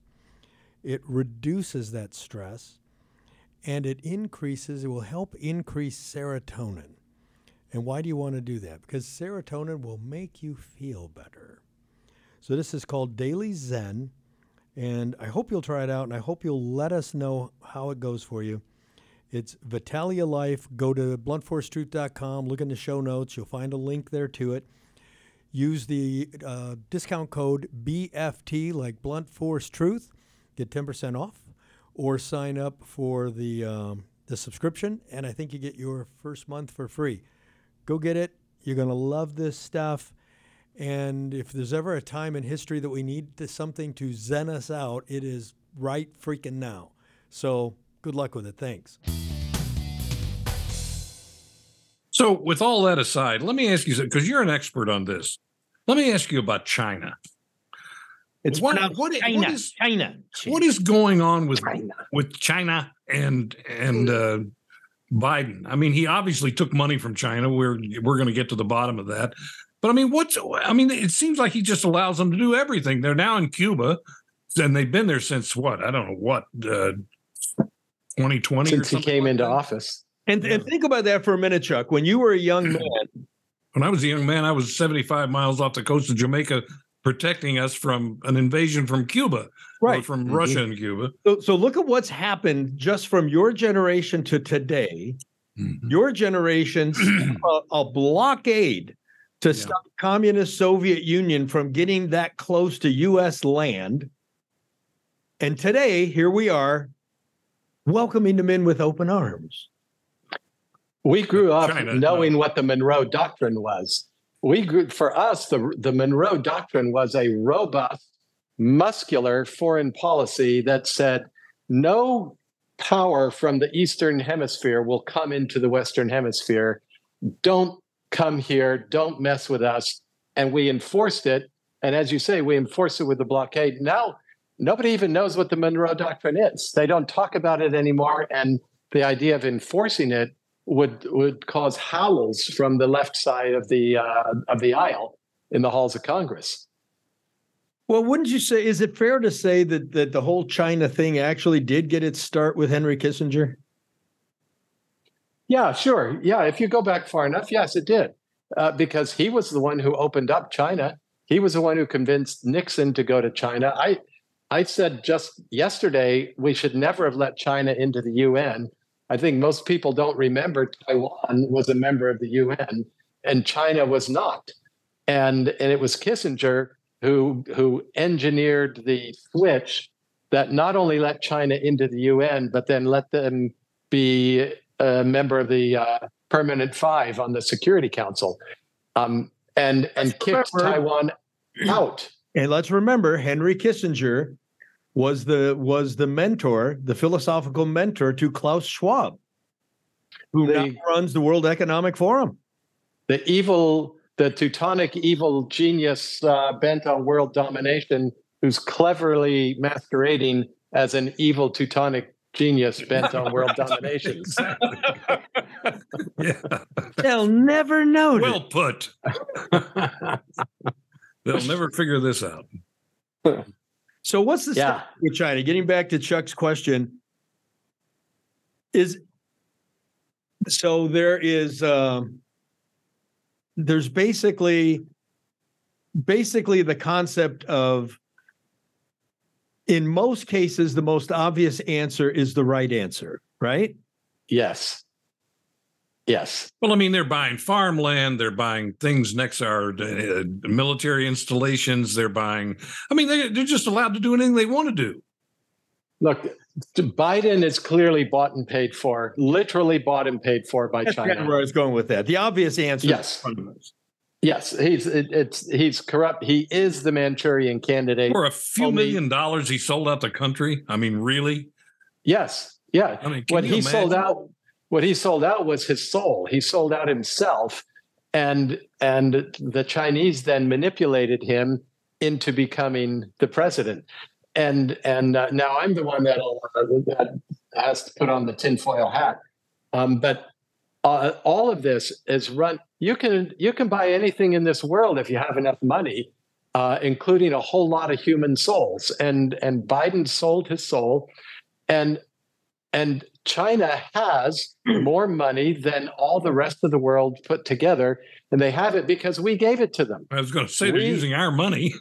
F: It reduces that stress and it increases, it will help increase serotonin. And why do you want to do that? Because serotonin will make you feel better. So this is called Daily Zen, and I hope you'll try it out, and I hope you'll let us know how it goes for you. It's Vatellia Life. Go to bluntforcetruth.com, look in the show notes. You'll find a link there to it. Use the uh, discount code BFT, like Blunt Force Truth, get 10% off, or sign up for the, um, the subscription, and I think you get your first month for free. Go get it. You're going to love this stuff. And if there's ever a time in history that we need to, something to zen us out, it is right freaking now. So good luck with it. Thanks.
E: So, with all that aside, let me ask you because you're an expert on this. Let me ask you about China.
F: It's
E: what, what,
F: China.
E: what is
F: China.
E: what is going on with with China and and uh, Biden? I mean, he obviously took money from China. We're we're going to get to the bottom of that. But I mean, what's I mean, it seems like he just allows them to do everything. They're now in Cuba, and they've been there since what? I don't know what. Uh, 2020
A: Since he came
E: like
A: into
E: that?
A: office.
F: And, and think about that for a minute, Chuck. When you were a young man,
E: When I was a young man, I was 75 miles off the coast of Jamaica protecting us from an invasion from Cuba or
F: right?
E: from
A: Mhm.
E: Russia and Cuba.
F: So, so look at what's happened just from your generation to today. Your generation's a, a blockade to
E: Yeah.
F: stop communist Soviet Union from getting that close to U.S. land. And today, here we are, welcoming them in with open arms.
A: We grew up
E: China,
A: knowing
E: no.
A: what the Monroe Doctrine was. We grew for us the the Monroe Doctrine was a robust, muscular foreign policy that said no power from the Eastern Hemisphere will come into the Western Hemisphere. Don't come here. Don't mess with us. And we enforced it. And as you say, we enforced it with the blockade. Now nobody even knows what the Monroe Doctrine is. They don't talk about it anymore. And the idea of enforcing it would would cause howls from the left side of the uh, of the aisle in the halls of Congress.
F: Well, wouldn't you say, is it fair to say that, that the whole China thing actually did get its start with Henry Kissinger?
A: Yeah, sure. Yeah, if you go back far enough, yes, it did, uh, because he was the one who opened up China. He was the one who convinced Nixon to go to China. I I said just yesterday we should never have let China into the UN. I think most people don't remember Taiwan was a member of the UN and China was not. And and it was Kissinger who who engineered the switch that not only let China into the UN but then let them be a member of the uh, permanent five on the Security Council, um, and and kicked
F: remember-
A: Taiwan out.
F: And let's remember, Henry Kissinger was the was the mentor, the philosophical mentor to Klaus Schwab, who now runs the World Economic Forum.
A: the evil, the Teutonic evil genius uh, bent on world domination, who's cleverly masquerading as an evil Teutonic genius bent on world domination.
E: Yeah.
F: They'll never notice.
E: Well put. They'll never figure this out.
F: So what's the
A: Yeah.
F: with China? Getting back to Chuck's question, is so there is um, there's basically basically the concept of in most cases the most obvious answer is the right answer, right?
A: Yes. Yes.
E: Well, I mean, they're buying farmland, they're buying things next to our uh, military installations, they're buying, I mean, they, they're just allowed to do anything they want to do.
A: Look, Biden is clearly bought and paid for, literally bought and paid for by
F: That's kind of
A: China.
F: where I was going with that. The obvious answer is
A: Yes.
F: In front of us.
A: Yes, he's it, it's he's corrupt. He is the Manchurian candidate.
E: For a few
A: Only-
E: million dollars, he sold out the country. I mean, really?
A: Yes, yeah.
E: I mean,
A: what he sold out, what he sold out was his soul. He sold out himself, and and the Chinese then manipulated him into becoming the president. And and uh, now I'm the one that'll, uh, that has to put on the tinfoil hat. Um, but uh, all of this is run. You can you can buy anything in this world if you have enough money, uh, including a whole lot of human souls. And and Biden sold his soul, and and China has more money than all the rest of the world put together, and they have it because we gave it to them.
E: I was going to say they're using our money.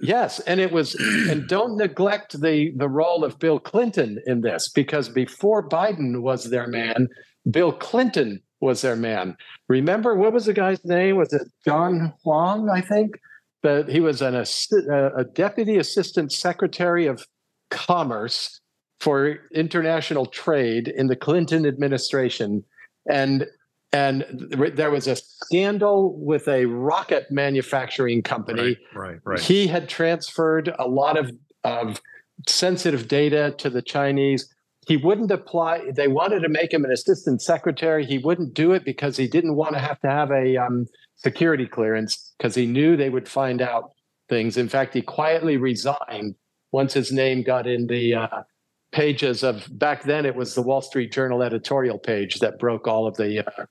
A: Yes, and it was and don't neglect the the role of Bill Clinton in this because before Biden was their man, Bill Clinton was their man. Remember what was the guy's name? Was it John Huang, I think? That he was an assi- a deputy assistant secretary of commerce for international trade in the Clinton administration and and th- there was a scandal with a rocket manufacturing company
E: Right, right, right.
A: he had transferred a lot of, of sensitive data to the Chinese. He wouldn't apply. They wanted to make him an assistant secretary. He wouldn't do it because he didn't want to have to have a um, security clearance because he knew they would find out things. In fact, he quietly resigned once his name got in the uh, pages of back then. It was the Wall Street Journal editorial page that broke all of the uh,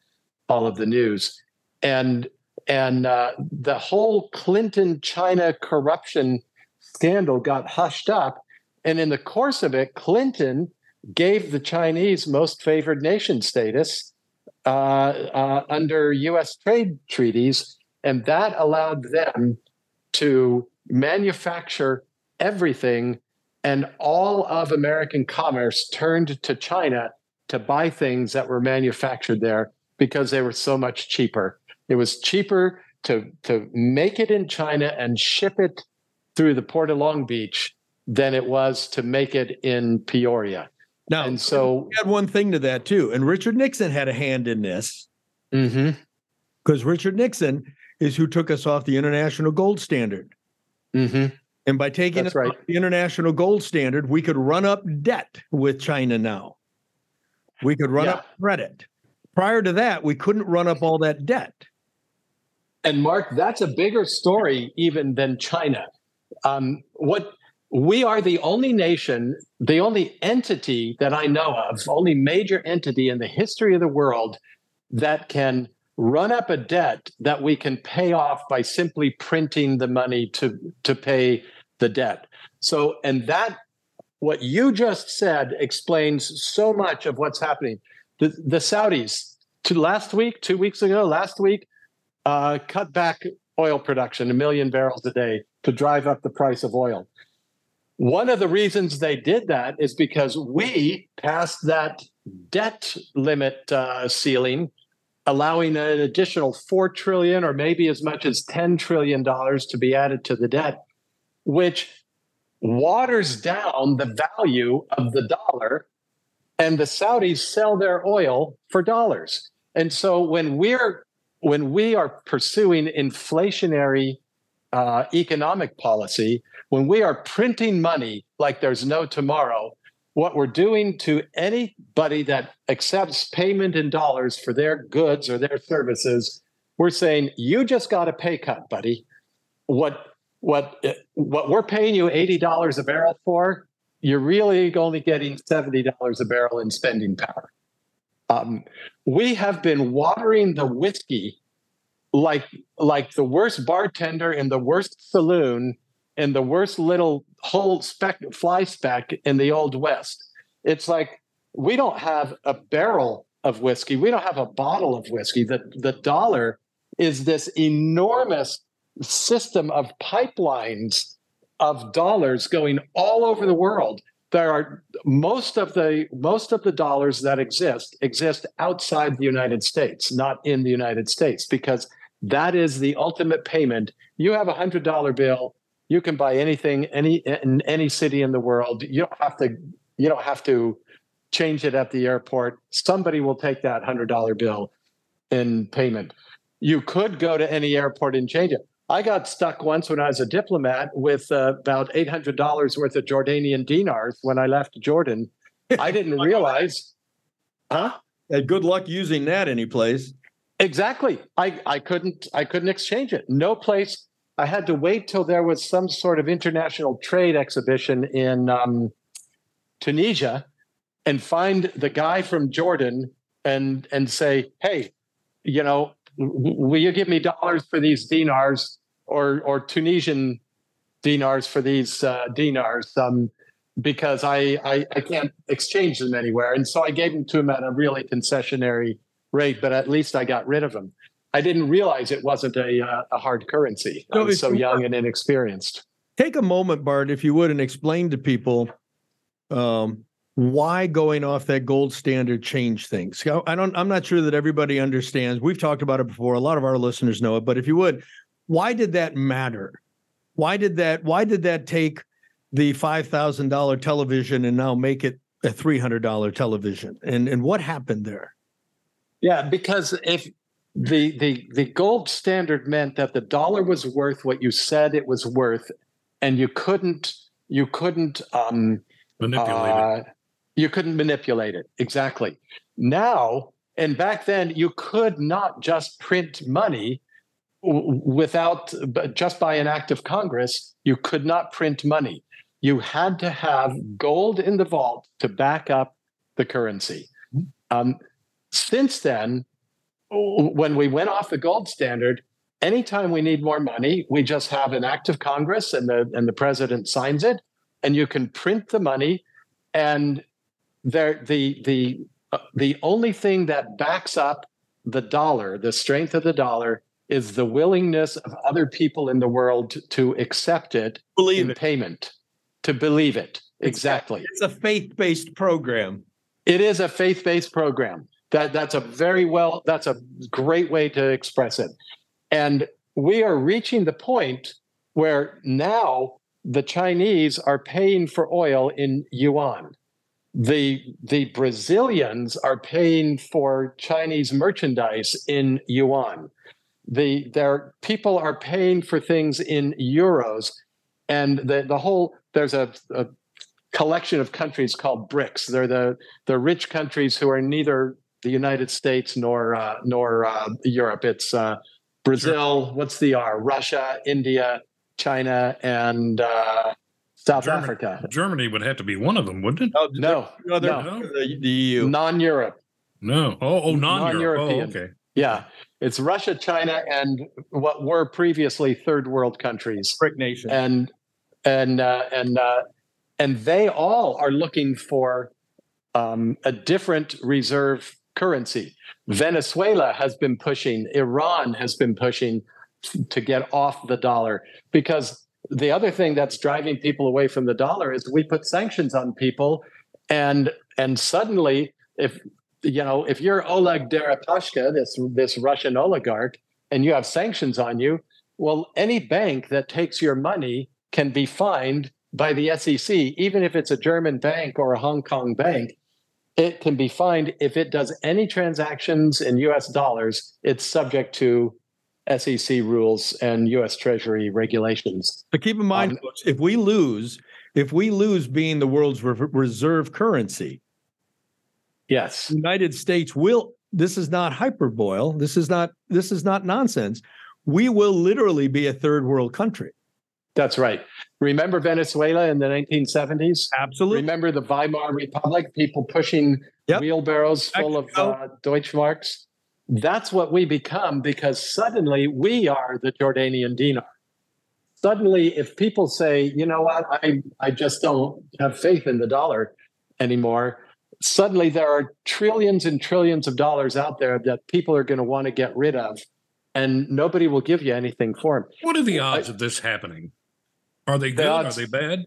A: all of the news, and and uh, the whole Clinton China corruption scandal got hushed up. And in the course of it, Clinton gave the Chinese most favored nation status uh, uh, under U.S. trade treaties, and that allowed them to manufacture everything. And all of American commerce turned to China to buy things that were manufactured there because they were so much cheaper. It was cheaper to to make it in China and ship it through the port of Long Beach than it was to make it in Peoria.
F: Now,
A: And so,
F: add one thing to that too, and Richard Nixon had a hand in this because Richard Nixon is who took us off the international gold standard.
A: mhm.
F: And by taking
A: That's
F: it
A: right.
F: off the international gold standard, we could run up debt with China now. We could run
A: Yeah.
F: up credit. Prior to that, we couldn't run up all that debt.
A: And Mark, that's a bigger story even than China. Um, what we are the only nation, the only entity that I know of, only major entity in the history of the world that can run up a debt that we can pay off by simply printing the money to to pay the debt. So, and that what you just said explains so much of what's happening. The, the Saudis, to last week, two weeks ago, last week, uh, cut back oil production a million barrels a day to drive up the price of oil. One of the reasons they did that is because we passed that debt limit uh, ceiling, allowing an additional four trillion or maybe as much as ten trillion dollars to be added to the debt, which waters down the value of the dollar, and the Saudis sell their oil for dollars. And so when we're when we are pursuing inflationary uh, economic policy, when we are printing money like there's no tomorrow, what we're doing to anybody that accepts payment in dollars for their goods or their services, we're saying you just got a pay cut, buddy. What what what we're paying you eighty dollars a barrel for, you're really only getting seventy dollars a barrel in spending power. Um, we have been watering the whiskey like like the worst bartender in the worst saloon in the worst little whole speck fly speck in the old west. It's like we don't have a barrel of whiskey. We don't have a bottle of whiskey. The the dollar is this enormous system of pipelines of dollars going all over the world. There are most of the most of the dollars that exist exist outside the United States, not in the United States, because that is the ultimate payment. You have a hundred dollar bill, you can buy anything any in any city in the world. You don't have to you don't have to change it at the airport. Somebody will take that hundred dollar bill in payment. You could go to any airport and change it. I got stuck once when I was a diplomat with uh, about eight hundred dollars worth of Jordanian dinars when I left Jordan. I didn't realize, huh?
F: And good luck using that anyplace.
A: Exactly. I, I couldn't I couldn't exchange it. No place. I had to wait till there was some sort of international trade exhibition in um, Tunisia and find the guy from Jordan and and say, hey, you know, will you give me dollars for these dinars or or Tunisian dinars for these uh, dinars? Um, because I, I I can't exchange them anywhere, and so I gave them to him at a really concessionary rate, but at least I got rid of them. I didn't realize it wasn't a, uh, a hard currency. I was so young and inexperienced.
F: Take a moment, Bart, if you would, and explain to people um, why going off that gold standard changed things. I don't. I'm not sure that everybody understands. We've talked about it before. A lot of our listeners know it, but if you would, why did that matter? Why did that? Why did that take the five thousand dollar television and now make it a three hundred dollar television? And and what happened there?
A: Yeah, because if the the the gold standard meant that the dollar was worth what you said it was worth, and you couldn't you couldn't um,
E: manipulate uh, it.
A: You couldn't manipulate it exactly. Now and back then, you could not just print money without just by an act of Congress. You could not print money. You had to have gold in the vault to back up the currency. Mm-hmm. Um, since then, when we went off the gold standard, anytime we need more money, we just have an act of Congress and the and the president signs it, and you can print the money. And there, the the uh, the only thing that backs up the dollar, the strength of the dollar, is the willingness of other people in the world to, to accept it
F: believe
A: in
F: it.
A: payment, to believe it. Exactly.
F: It's a faith-based program.
A: It is a faith-based program. That that's a very well. That's a great way to express it. And we are reaching the point where now the Chinese are paying for oil in yuan. The the Brazilians are paying for Chinese merchandise in yuan. The their people are paying for things in euros, and the the whole there's a, a collection of countries called BRICS. They're the the rich countries who are neither the United States nor uh, nor uh, Europe. It's uh, Brazil. Sure. What's the R? Russia, India, China, and uh, South
E: Germany,
A: Africa.
E: Germany would have to be one of them, wouldn't it?
A: Oh, no, no,
F: no. The, the EU.
A: Non-Europe.
E: No. Oh, oh, non-Europe.
A: Non-European.
E: Oh, okay.
A: Yeah, it's Russia, China, and what were previously third world countries,
F: BRIC nations,
A: and and uh, and uh, and they all are looking for um, a different reserve currency. Venezuela has been pushing, Iran has been pushing to get off the dollar because the other thing that's driving people away from the dollar is we put sanctions on people and and suddenly if you know if you're Oleg Deripaska this this Russian oligarch and you have sanctions on you well any bank that takes your money can be fined by the SEC even if it's a German bank or a Hong Kong bank it can be fined if it does any transactions in US dollars, it's subject to SEC rules and US Treasury regulations.
F: But keep in mind, um, folks, if we lose, if we lose being the world's re- reserve currency,
A: yes,
F: United States will. This is not hyperbole. This is not. This is not nonsense. We will literally be a third world country.
A: That's right. Remember Venezuela in the 1970s?
F: Absolutely.
A: Remember the Weimar Republic, people pushing yep. wheelbarrows full of uh, Deutschmarks? That's what we become because suddenly we are the Jordanian dinar. Suddenly, if people say, you know what, I, I just don't have faith in the dollar anymore, suddenly there are trillions and trillions of dollars out there that people are going to want to get rid of, and nobody will give you anything for them.
E: What are the odds I, of this happening? Are they good? Odds, are they bad?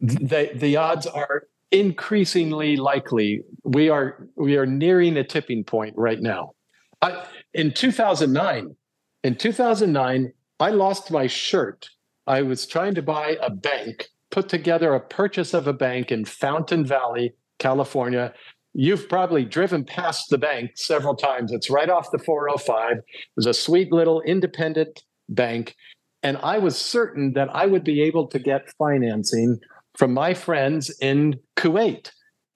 A: The, the odds are increasingly likely. We are we are nearing a tipping point right now. I, in 2009, in 2009, I lost my shirt. I was trying to buy a bank, put together a purchase of a bank in Fountain Valley, California. You've probably driven past the bank several times. It's right off the 405. It was a sweet little independent bank. And I was certain that I would be able to get financing from my friends in Kuwait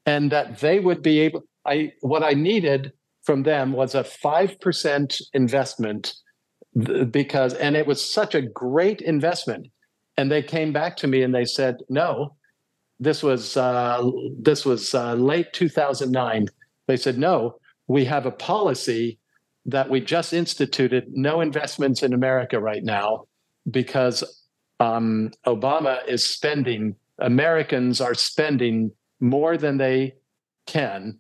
A: and that they would be able I what I needed from them was a 5% investment because and it was such a great investment. And they came back to me and they said no this was uh, this was uh, late 2009 they said no we have a policy that we just instituted no investments in america right now because um, obama is spending americans are spending more than they can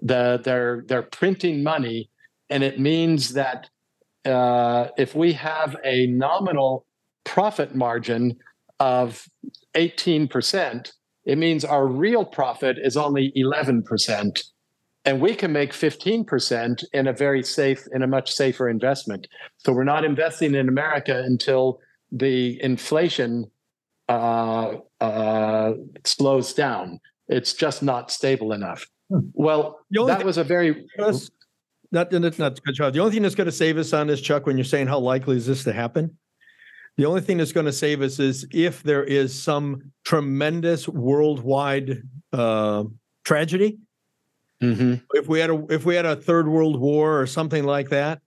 A: the, they're they're printing money, and it means that uh, if we have a nominal profit margin of 18%, it means our real profit is only 11%. And we can make 15% in a very safe, in a much safer investment. So we're not investing in America until the inflation uh, uh, slows down. It's just not stable enough. Well, that was a very
F: us, not not you off. The only thing that's going to save us on this, Chuck, when you're saying how likely is this to happen, the only thing that's going to save us is if there is some tremendous worldwide uh, tragedy. Mm-hmm. If we had a if we had a third world war or something like that,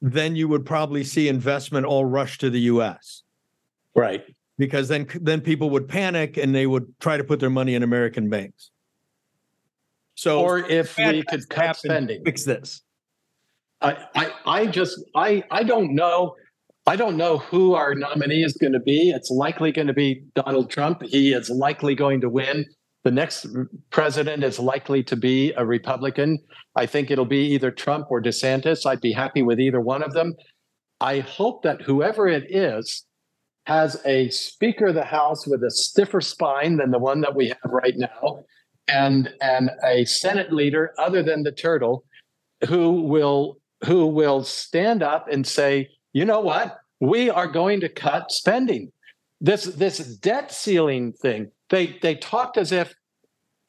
F: then you would probably see investment all rush to the U.S.
A: Right.
F: Because then then people would panic and they would try to put their money in American banks.
A: So, or if we could cut spending,
F: fix this.
A: I, I, I just, I, I don't know. I don't know who our nominee is going to be. It's likely going to be Donald Trump. He is likely going to win. The next president is likely to be a Republican. I think it'll be either Trump or DeSantis. I'd be happy with either one of them. I hope that whoever it is has a Speaker of the House with a stiffer spine than the one that we have right now and and a Senate leader other than the turtle who will who will stand up and say, you know what, we are going to cut spending. This this debt ceiling thing. They they talked as if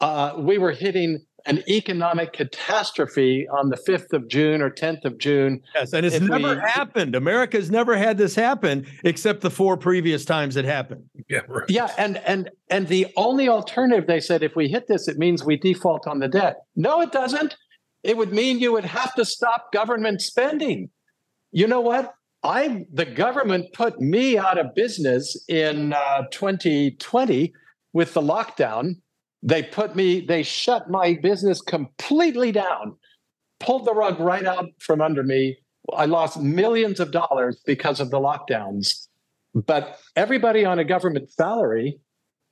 A: uh, we were hitting an economic catastrophe on the 5th of June or 10th of June.
F: Yes, and it's never we, happened. America's never had this happen except the four previous times it happened.
E: Yeah, right.
A: Yeah, and and and the only alternative they said if we hit this it means we default on the debt. No, it doesn't. It would mean you would have to stop government spending. You know what? I the government put me out of business in uh, 2020 with the lockdown they put me, they shut my business completely down, pulled the rug right out from under me. I lost millions of dollars because of the lockdowns. But everybody on a government salary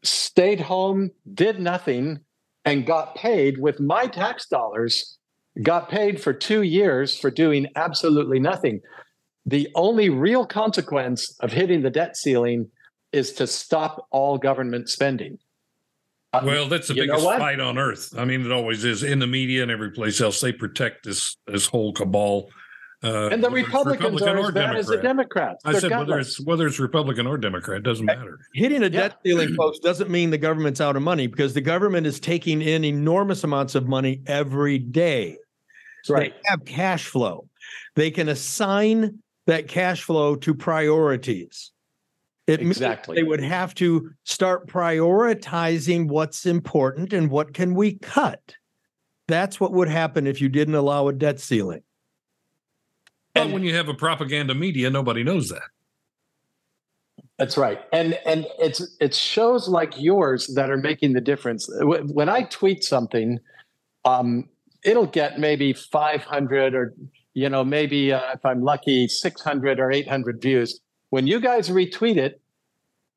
A: stayed home, did nothing, and got paid with my tax dollars, got paid for two years for doing absolutely nothing. The only real consequence of hitting the debt ceiling is to stop all government spending.
E: Uh, well, that's the biggest fight on earth. I mean, it always is in the media and every place else. They protect this this whole cabal.
A: Uh, and the Republicans Republican are as bad Democrat. as the Democrats.
E: I said whether it's whether it's Republican or Democrat doesn't matter.
F: Hitting a debt yeah. ceiling, folks, doesn't mean the government's out of money because the government is taking in enormous amounts of money every day. So right. They have cash flow. They can assign that cash flow to priorities. It exactly. They would have to start prioritizing what's important and what can we cut. That's what would happen if you didn't allow a debt ceiling.
E: But when you have a propaganda media, nobody knows that.
A: That's right, and and it's it's shows like yours that are making the difference. When I tweet something, um, it'll get maybe 500 or you know, maybe uh, if I'm lucky, 600 or 800 views. When you guys retweet it,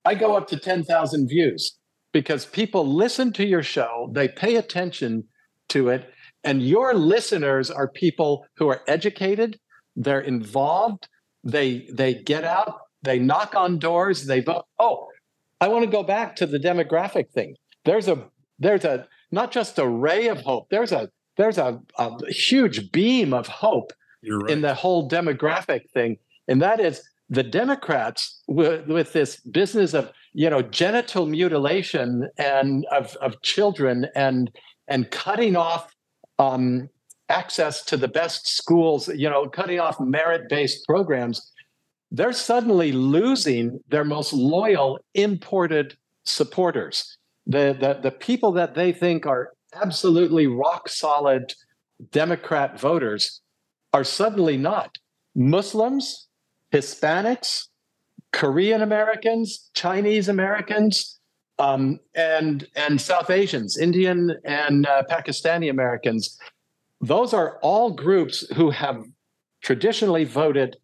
A: I go up to 10,000 views because people listen to your show, they pay attention to it, and your listeners are people who are educated, they're involved, they they get out, they knock on doors, they vote. Oh, I want to go back to the demographic thing. There's a there's a not just a ray of hope. There's a there's a, a huge beam of hope
E: You're
A: in the whole demographic thing, and that is the Democrats with, with this business of you know genital mutilation and of of children and and cutting off um, access to the best schools, you know, cutting off merit based programs. They're suddenly losing their most loyal imported supporters. The, the, the people that they think are absolutely rock solid Democrat voters are suddenly not. Muslims, Hispanics, Korean Americans, Chinese Americans, um, and and South Asians, Indian and uh, Pakistani Americans. Those are all groups who have traditionally voted.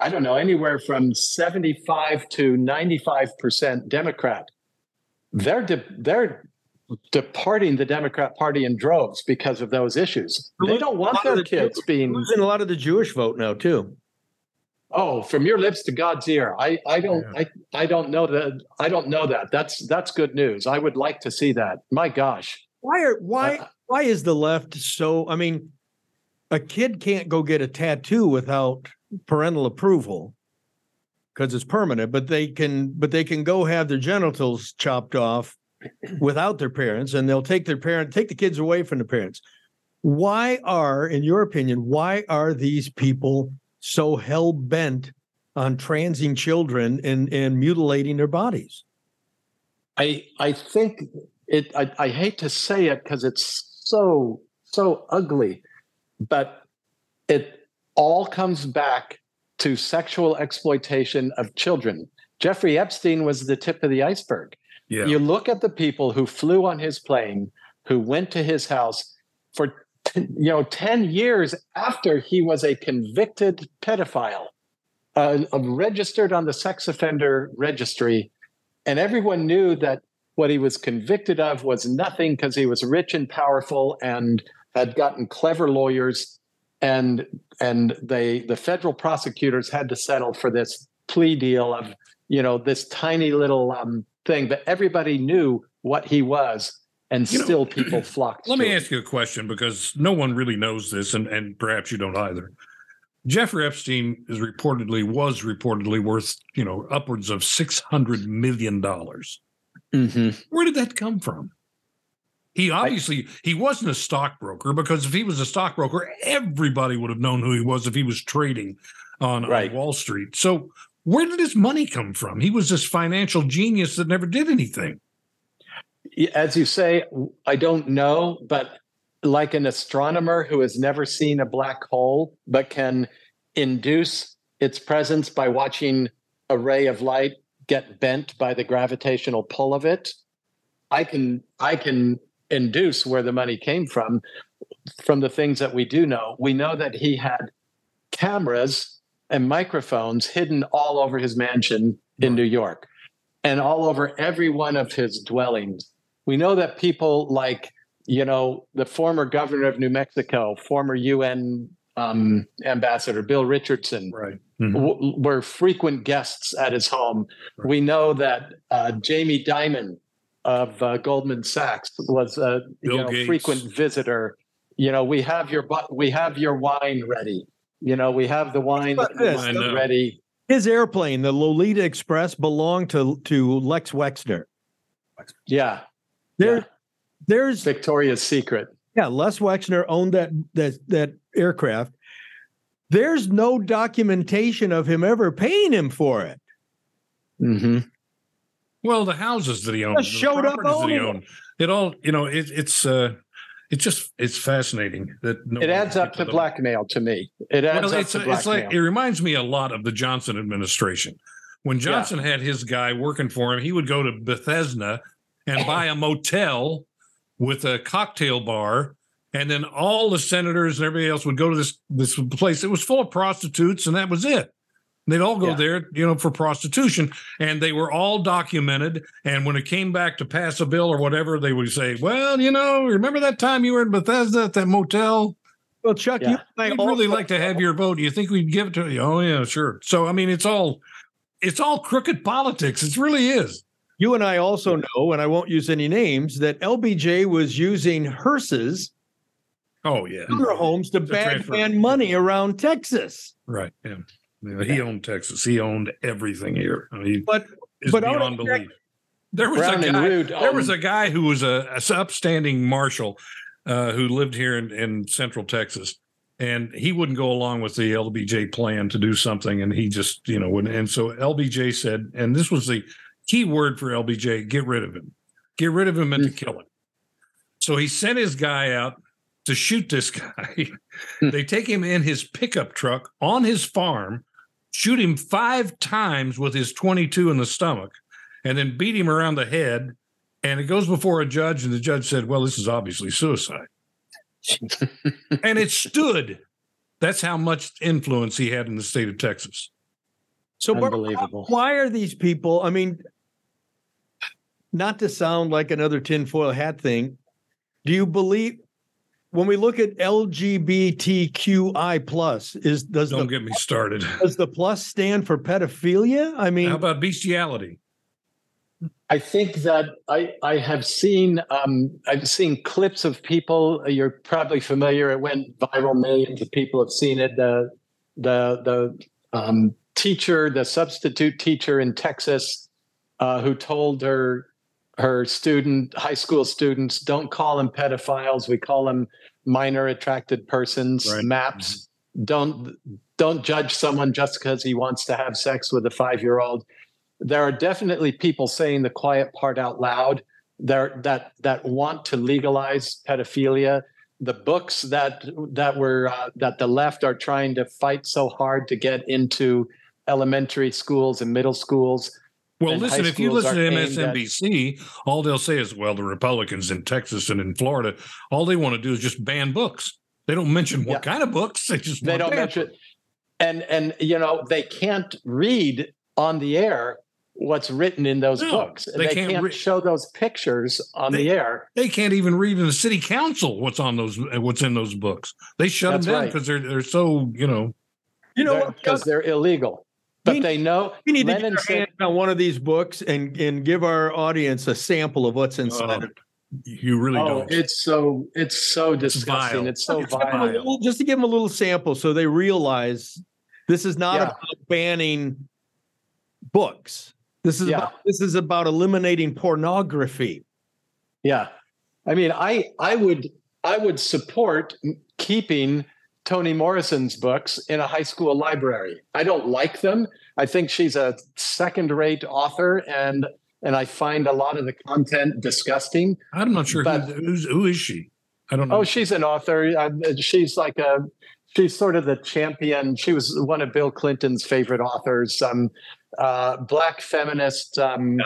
A: I don't know anywhere from seventy-five to ninety-five percent Democrat. They're de- they're departing the Democrat Party in droves because of those issues. They don't want their
F: the
A: kids
F: Jews-
A: being
F: losing a lot of the Jewish vote now too.
A: Oh, from your lips to God's ear. I, I don't I, I don't know that I don't know that. That's that's good news. I would like to see that. My gosh.
F: Why are why
A: Uh,
F: why is the left so? I mean, a kid can't go get a tattoo without parental approval because it's permanent. But they can but they can go have their genitals chopped off without their parents, and they'll take their parent take the kids away from the parents. Why are, in your opinion, why are these people so hell bent on transing children and and mutilating their bodies?
A: I I think it I, I hate to say it because it's so so ugly, but it all comes back to sexual exploitation of children. Jeffrey Epstein was the tip of the iceberg.
E: Yeah.
A: You look at the people who flew on his plane, who went to his house for you know 10 years after he was a convicted pedophile, uh, registered on the sex offender registry, and everyone knew that what he was convicted of was nothing because he was rich and powerful and had gotten clever lawyers and and they the federal prosecutors had to settle for this plea deal of you know this tiny little um, thing but everybody knew what he was and
E: You know,
A: still people flocked
E: Let me
A: him.
E: ask you a question because no one really knows this, and, and perhaps you don't either. Jeffrey Epstein is reportedly was reportedly worth you know upwards of six hundred million dollars.
A: Mhm.
E: Where did that come from? He obviously he wasn't a stockbroker because if he was a stockbroker, everybody would have known who he was if he was trading on, on Wall Street. So where did his money come from? He was this financial genius that never did anything.
A: as you say, I don't know, but like an astronomer who has never seen a black hole but can induce its presence by watching a ray of light get bent by the gravitational pull of it, I can I can induce where the money came from from the things that we do know. We know that he had cameras and microphones hidden all over his mansion in New York and all over every one of his dwellings. We know that people like, you know, the former governor of New Mexico, former UN um, ambassador Bill Richardson,
E: Right.
A: w- were frequent guests at his home. We know that uh, Jamie Dimon of uh, Goldman Sachs was a you know, frequent visitor. You know, we have your we have your wine ready. You know, we have the wine
F: this?
A: Ready.
F: His airplane, the Lolita Express, belonged to to Les Wexner.
A: Yeah,
F: There,
A: Yeah.
F: there's
A: Victoria's Secret.
F: yeah, Les Wexner owned that that that aircraft. There's no documentation of him ever paying him for it.
A: hmm
E: Well, the houses that he owned,
F: Just
E: the
F: showed up
E: properties that he owned, it all you know, it, it's uh, it's just it's fascinating that
A: It adds up to blackmail to me. It adds
E: Well,
A: up
E: it's
A: to
E: it's
A: blackmail.
E: like it reminds me a lot of the Johnson administration. When Johnson had his guy working for him, he would go to Bethesda and buy a motel with a cocktail bar And then all the senators and everybody else would go to this this place. It was full of prostitutes, and that was it. They'd all go
A: Yeah.
E: there, you know, for prostitution, and they were all documented. And when it came back to pass a bill or whatever, they would say, "Well, you know, remember that time you were in Bethesda at that motel?
F: Well, Chuck, you
A: Yeah.
F: and I
E: I'd really like to have your vote. Do you think we'd give it to you? Oh yeah, sure. So I mean, it's all it's all crooked politics. It really is.
F: You and I also know, and I won't use any names, that LBJ was using hearses,
E: Oh yeah,
F: funeral homes to
E: transfer.
F: bag money around Texas.
E: right. Yeah. Yeah, he owned Texas. He owned everything here. I mean,
F: But
E: it's
F: but I
E: beyond
F: wanna check-
E: belief. There was
A: Brown
E: a guy.
A: Root
E: There was a guy who was a, a upstanding marshal uh, who lived here in, in Central Texas, and he wouldn't go along with the LBJ plan to do something, and he just you know wouldn't. And so LBJ said, and this was the key word for LBJ: get rid of him, get rid of him, and to kill him. So he sent his guy out to shoot this guy. they take him in his pickup truck on his farm, shoot him five times with his 22 in the stomach, and then beat him around the head. And it goes before a judge, and the judge said, Well, this is obviously suicide. and it stood. That's how much influence he had in the state of Texas.
F: so Barbara,
A: Unbelievable.
F: why are these people? I mean, not to sound like another tinfoil hat thing, do you believe when we look at LGBTQI plus, is does
E: Don't
F: the
E: get me started.
F: does the plus stand for pedophilia? I mean,
E: How about bestiality?
A: I think that I I have seen um, I've seen clips of people. You're probably familiar. It went viral. Millions of people have seen it. The the the um, teacher, the substitute teacher in Texas, uh, who told her her student, high school students, don't call them pedophiles. We call them minor attracted persons.
E: Right.
A: Maps. Don't don't judge someone just because he wants to have sex with a five year old there are definitely people saying the quiet part out loud there that that want to legalize pedophilia the books that that were uh, that the left are trying to fight so hard to get into elementary schools and middle schools
E: Well,
A: and
E: listen, if you listen to
A: are aimed at-
E: MSNBC, all they'll say is, well, the Republicans in Texas and in Florida, all they want to do is just ban books. They don't mention what
A: Yeah.
E: kind of books. They just
A: they don't
E: ban
A: mention
E: books.
A: and and you know they can't read on the air what's written in those
E: No,
A: books
E: they
A: they,
E: can't
A: can't,
E: re-
A: show those pictures on
E: They-
A: the air
E: They can't even read in the city council what's on those what's in those books. They shut
A: That's
E: them down
A: right.
E: because they're they're so you know.
F: you know
A: because they're illegal but
F: We-
A: they know
F: We need to
A: Lenin
F: get our
A: said-
F: hands on one of these books and and give our audience a sample of what's inside.
E: uh,
F: it.
E: you really
A: oh,
E: don't.
A: it's so it's so disgusting.
E: vile.
A: It's so
F: Just give them
A: vile.
F: little- just to give them a little sample so they realize this is not
A: Yeah.
F: about banning books. This is
A: Yeah.
F: about, this is about eliminating pornography.
A: Yeah, I mean, I I would I would support keeping Toni Morrison's books in a high school library. I don't like them. I think she's a second-rate author, and and I find a lot of the content disgusting.
E: I'm not sure
A: but-
E: who's, who is she. I don't know.
A: Oh, she's an author. Uh, she's like a she's sort of the champion. She was one of Bill Clinton's favorite authors. Um, uh, black feminist, um,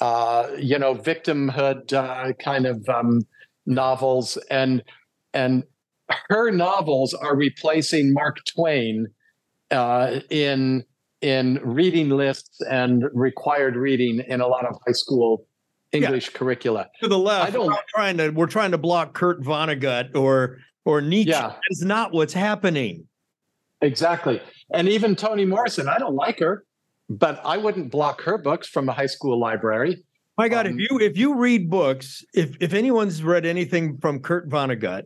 A: uh, you know, victimhood uh, kind of um, novels, and and her novels are replacing Mark Twain uh, in in reading lists and required reading in a lot of high school English curricula.
F: To the left,
A: I don't-
F: we're trying to we're trying to block Kurt Vonnegut or or Nietzsche.
A: Yeah.
F: That is not what's happening.
A: Exactly. And even Toni Morrison, I don't like her, but I wouldn't block her books from a high school library.
F: My God,
A: Um,
F: if you if you read books, if if anyone's read anything from Kurt Vonnegut,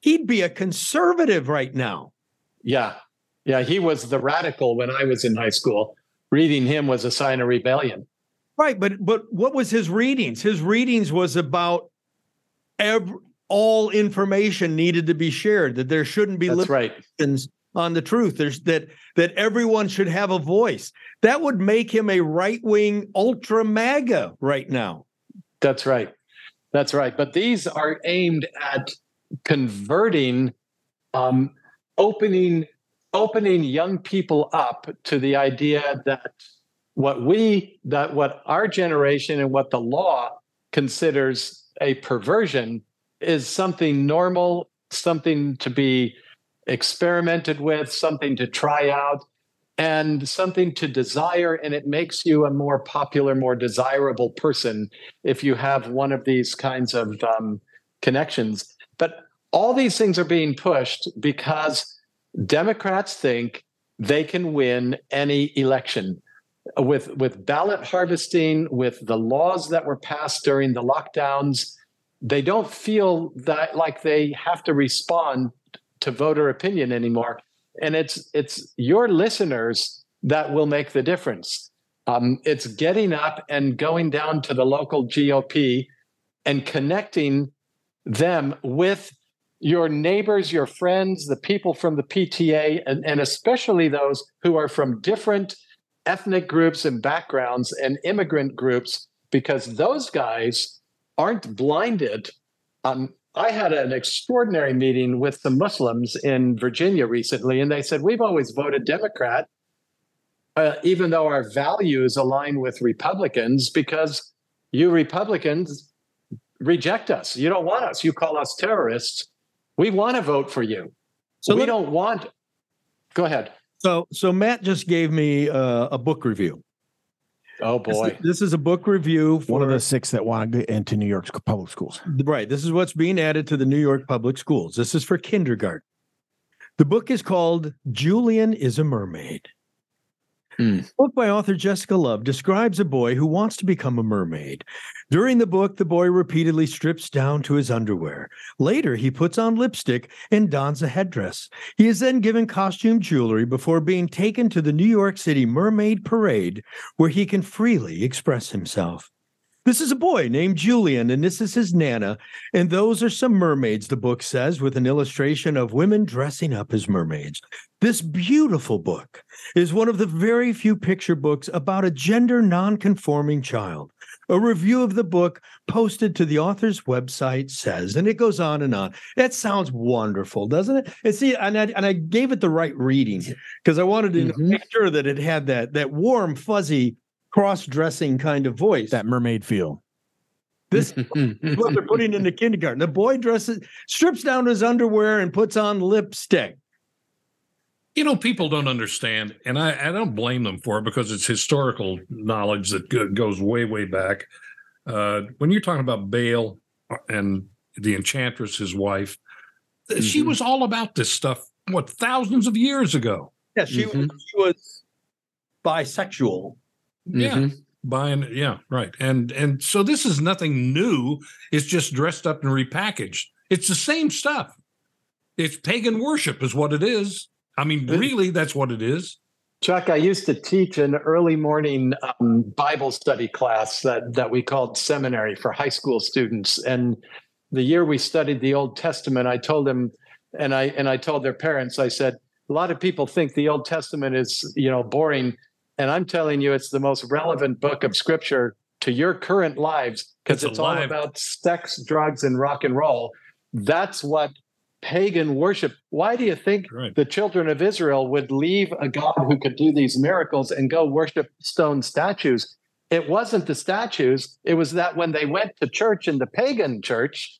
F: he'd be a conservative right now.
A: Yeah. Yeah. He was the radical when I was in high school. Reading him was a sign of rebellion.
F: Right, but but what was his readings? His readings was about every, all information needed to be shared. That there shouldn't be
A: That's right.
F: on the truth. There's that that everyone should have a voice. That would make him a right wing ultra MAGA right now.
A: That's right. That's right. But these are aimed at converting, um, opening, opening young people up to the idea that what we, that what our generation and what the law considers a perversion is something normal, something to be experimented with, something to try out, and something to desire. And it makes you a more popular, more desirable person if you have one of these kinds of um, connections. But all these things are being pushed because Democrats think they can win any election with with ballot harvesting, with the laws that were passed during the lockdowns. They don't feel that like they have to respond to voter opinion anymore, and it's it's your listeners that will make the difference. Um, it's getting up and going down to the local GOP and connecting them with your neighbors, your friends, the people from the PTA, and, and especially those who are from different ethnic groups and backgrounds and immigrant groups, because those guys aren't blinded. Um, I had an extraordinary meeting with the Muslims in Virginia recently, and they said, We've always voted Democrat, uh, even though our values align with Republicans, because you Republicans reject us. You don't want us. You call us terrorists. We want to vote for you. So we don't want. Go ahead.
F: So, so Matt just gave me uh, a book review.
A: Oh boy,
F: this, this, is a book review for
G: one of the six that want to get into New York's public schools.
F: Right. This is what's being added to the New York public schools. This is for kindergarten. The book is called Julian is a Mermaid. Mm. book by author Jessica Love describes a boy who wants to become a mermaid. During the book, the boy repeatedly strips down to his underwear. Later, he puts on lipstick and dons a headdress. He is then given costume jewelry before being taken to the New York City Mermaid Parade, where he can freely express himself. This is a boy named Julian, and this is his Nana. And those are some mermaids, the book says, with an illustration of women dressing up as mermaids. This beautiful book is one of the very few picture books about a gender nonconforming child. A review of the book posted to the author's website says, and it goes on and on. That sounds wonderful, doesn't it? And see, and I, and I gave it the right reading because I wanted to mm-hmm. make sure that it had that that warm, fuzzy cross-dressing kind of voice.
G: That mermaid feel.
F: This is what they're putting into kindergarten. The boy dresses, strips down his underwear and puts on lipstick.
E: You know, people don't understand, and I, I don't blame them for it because it's historical knowledge that goes way, way back. Uh, when you're talking about Baal and the enchantress, his wife, mm-hmm. she was all about this stuff. What thousands of years ago?
F: Yeah, she, mm-hmm. was, she was bisexual
E: yeah. Mm-hmm. Buying, yeah, right. And and so this is nothing new. It's just dressed up and repackaged. It's the same stuff. It's pagan worship, is what it is. I mean, really, that's what it is.
A: Chuck, I used to teach an early morning um, Bible study class that that we called seminary for high school students. And the year we studied the Old Testament, I told them, and I and I told their parents, I said, a lot of people think the Old Testament is you know boring and I'm telling you, it's the most relevant book of scripture to your current lives because it's, it's all about sex, drugs, and rock and roll. That's what pagan worship. Why do you think right. the children of Israel would leave a God who could do these miracles and go worship stone statues? It wasn't the statues, it was that when they went to church in the pagan church,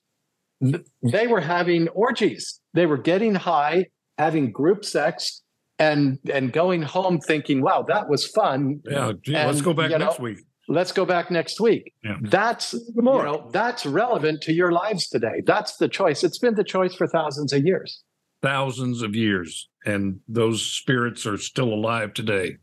A: they were having orgies. They were getting high, having group sex, and and going home thinking, "Wow, that was fun."
E: Yeah, gee, and, let's go back next know, week.
A: Let's go back next week. Yeah. That's you know that's relevant to your lives today. That's the choice. It's been the choice for thousands of years.
E: Thousands of years, and those spirits are still alive today.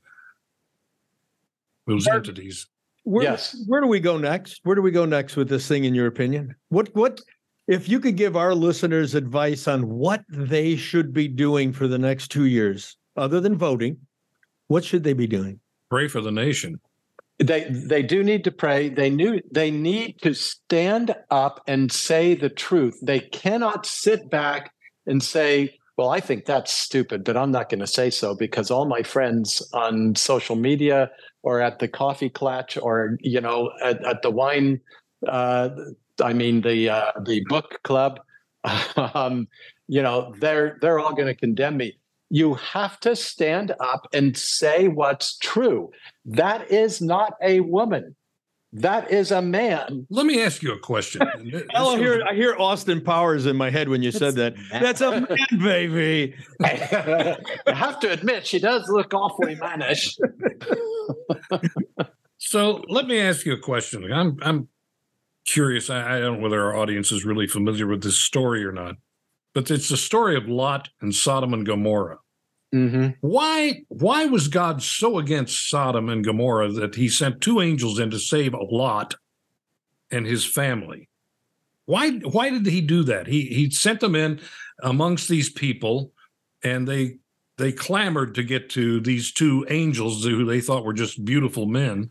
E: Those where, entities.
F: Where, yes. Where do we go next? Where do we go next with this thing, in your opinion? What what if you could give our listeners advice on what they should be doing for the next two years? other than voting, what should they be doing?
E: Pray for the nation.
A: They they do need to pray. They knew they need to stand up and say the truth. They cannot sit back and say, "Well, I think that's stupid, but I'm not going to say so because all my friends on social media or at the coffee clutch or you know at, at the wine, uh, I mean the uh, the book club, um, you know they're they're all going to condemn me." You have to stand up and say what's true. That is not a woman. That is a man.
E: Let me ask you a question.
F: I hear I hear Austin Powers in my head when you said that. That's a man, baby.
A: I have to admit, she does look awfully mannish.
E: so let me ask you a question. I'm I'm curious. I, I don't know whether our audience is really familiar with this story or not, but it's the story of Lot and Sodom and Gomorrah.
A: Mm-hmm.
E: Why why was God so against Sodom and Gomorrah that he sent two angels in to save Lot and his family? Why why did he do that? He he sent them in amongst these people and they they clamored to get to these two angels who they thought were just beautiful men.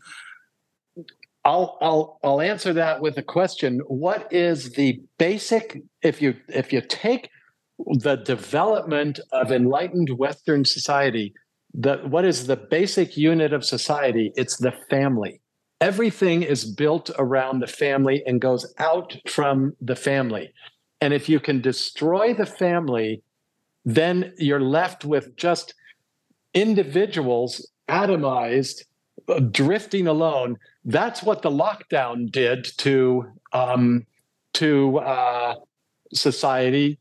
A: I'll I'll I'll answer that with a question. What is the basic if you if you take the development of enlightened Western society, the, what is the basic unit of society? It's the family. Everything is built around the family and goes out from the family. And if you can destroy the family, then you're left with just individuals atomized, uh, drifting alone. That's what the lockdown did to um, to uh, society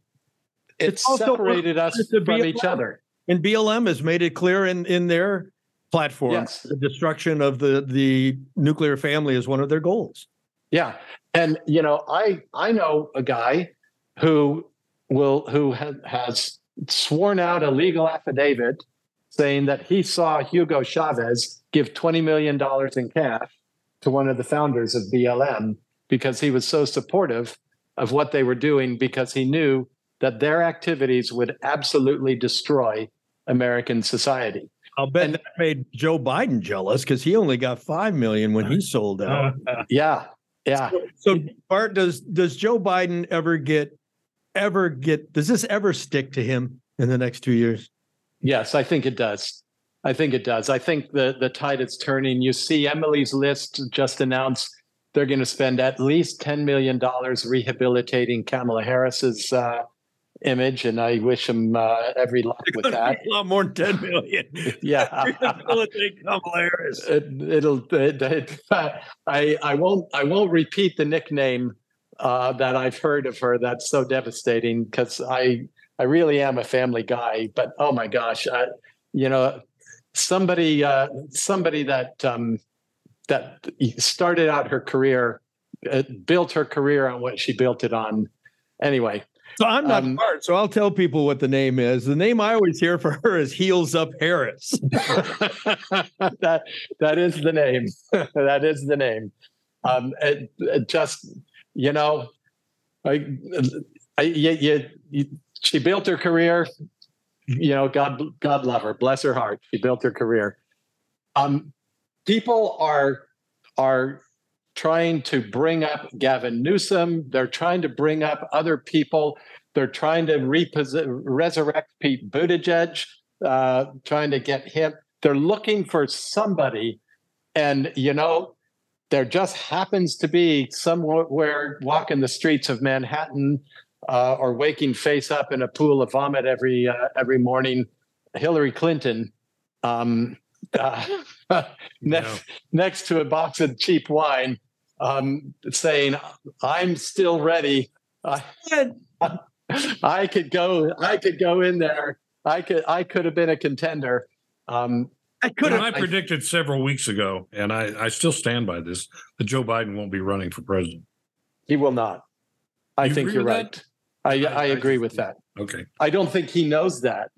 A: it separated us from BLM. each other.
F: And BLM has made it clear in in their platform
A: yes.
F: the destruction of the the nuclear family is one of their goals.
A: Yeah, and you know, I I know a guy who will who ha- has sworn out a legal affidavit saying that he saw Hugo Chavez give twenty million dollars in cash to one of the founders of BLM because he was so supportive of what they were doing because he knew that their activities would absolutely destroy American society.
F: I'll bet and, that made Joe Biden jealous because he only got five million when he sold out.
A: yeah, yeah.
F: So, so, Bart, does does Joe Biden ever get ever get? Does this ever stick to him in the next two years?
A: Yes, I think it does. I think it does. I think the the tide is turning. You see, Emily's List just announced they're going to spend at least ten million dollars rehabilitating Kamala Harris's uh, image, and I wish him uh, every luck with that.
F: a lot more than ten million.
A: yeah,
F: hilarious.
A: It, will it, it, I I won't I won't repeat the nickname uh, that I've heard of her. That's so devastating because I I really am a family guy. But oh my gosh, I, you know, somebody uh, somebody that um, that started out her career, uh, built her career on what she built it on. Anyway,
F: so I'm not um, smart, so I'll tell people what the name is. The name I always hear for her is Heels Up Harris.
A: that that is the name. that is the name. Um, it, it just you know, I, I you, you, you, she built her career. You know, God God love her, bless her heart. She built her career. Um, people are are trying to bring up Gavin Newsom. They're trying to bring up other people. They're trying to repossess, resurrect Pete Buttigieg, uh, trying to get him. They're looking for somebody. And, you know, there just happens to be somewhere walking the streets of Manhattan uh, or waking face up in a pool of vomit every uh, every morning, Hillary Clinton. Um, uh, next, next to a box of cheap wine, um, saying, "I'm still ready. I, I could go. I could go in there. I could. I could have been a contender." Um,
E: I could have. I predicted several weeks ago, and I, I still stand by this: that Joe Biden won't be running for president.
A: He will not. I you think you're right. I, I, I agree with that.
E: Okay.
A: I don't think he knows that.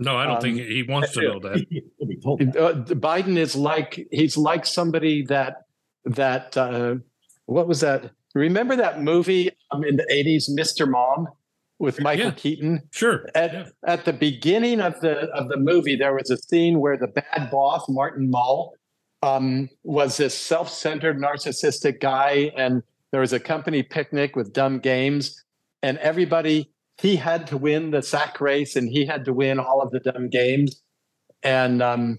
E: No, I don't um, think he wants to know that.
A: Uh, Biden is like he's like somebody that that uh, what was that? Remember that movie um, in the eighties, Mr. Mom, with Michael
E: yeah,
A: Keaton?
E: Sure.
A: At
E: yeah.
A: at the beginning of the of the movie, there was a scene where the bad boss, Martin Mull, um, was this self-centered, narcissistic guy, and there was a company picnic with dumb games, and everybody he had to win the sack race, and he had to win all of the dumb games, and um,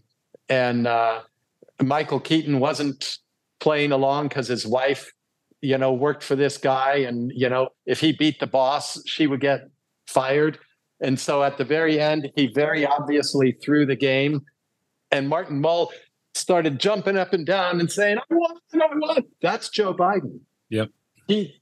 A: and uh, Michael Keaton wasn't playing along because his wife, you know, worked for this guy. And, you know, if he beat the boss, she would get fired. And so at the very end, he very obviously threw the game. And Martin Mull started jumping up and down and saying, I want, I want. That's Joe Biden.
E: Yep.
A: He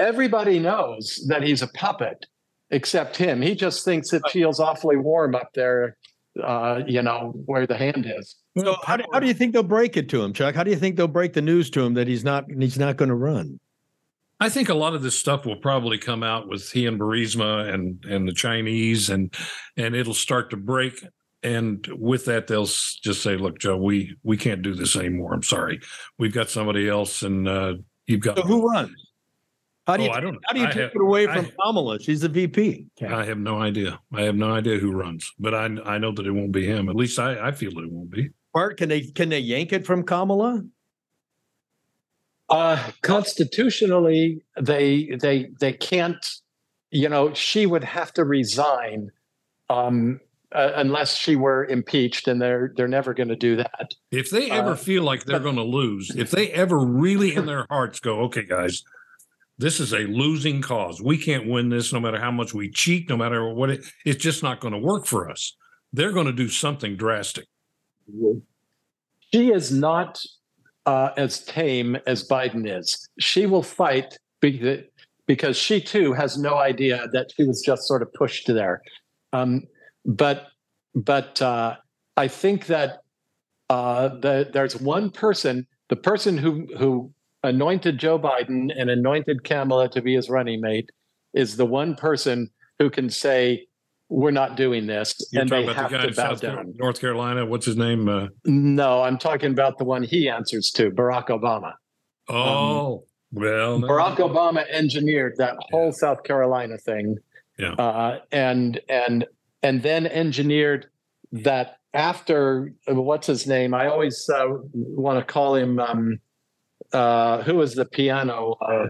A: everybody knows that he's a puppet except him. He just thinks it feels awfully warm up there, uh, you know, where the hand is.
F: So how do, how do you think they'll break it to him, Chuck? How do you think they'll break the news to him that he's not he's not going to run?
E: I think a lot of this stuff will probably come out with he and Burisma and and the Chinese and and it'll start to break. And with that, they'll just say, "Look, Joe, we we can't do this anymore. I'm sorry. We've got somebody else, and uh, you've got."
F: So who runs? How do you
E: Oh, I don't.
F: how do you
E: I
F: take
E: have-
F: it away
E: I-
F: from Kamala? She's the VP.
E: I have no idea. I have no idea who runs, but I I know that it won't be him. At least I I feel that it won't be.
F: Bart, can they can they yank it from Kamala?
A: Uh, constitutionally, they they they can't. You know, she would have to resign um, uh, unless she were impeached, and they're they're never going to do that.
E: If they ever
A: Uh,
E: feel like they're going to lose, if they ever really in their hearts go, okay, guys, this is a losing cause. We can't win this no matter how much we cheat, no matter what it, it's just not going to work for us. They're going to do something drastic.
A: She is not uh, as tame as Biden is. She will fight be- because she too has no idea that she was just sort of pushed there. Um, but but uh, I think that uh, the, there's one person, the person who who anointed Joe Biden and anointed Kamala to be his running mate, is the one person who can say we're not doing this,
E: You're
A: and they
E: talking
A: have
E: about the guy
A: to
E: in South
A: down.
E: North Carolina. What's his name? Uh,
A: No, I'm talking about the one he answers to, Barack Obama.
E: oh, well, no.
A: Barack Obama engineered that whole South Carolina thing,
E: Yeah.
A: uh, and and and then engineered that after what's his name? I always uh, want to call him um, uh, who was the piano uh,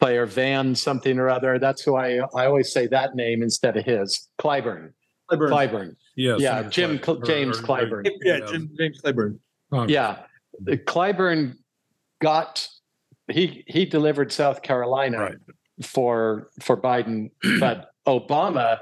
A: player Van something or other. That's who I I always say that name instead of his Clyburn. Clyburn.
E: Yes,
A: yeah,
E: Senator
A: Jim Cl- James
E: or- or-
A: Clyburn.
F: Yeah, Jim, James Clyburn.
E: Congress.
A: Yeah, Clyburn got he he delivered South Carolina
E: Right.
A: for for Biden, but Obama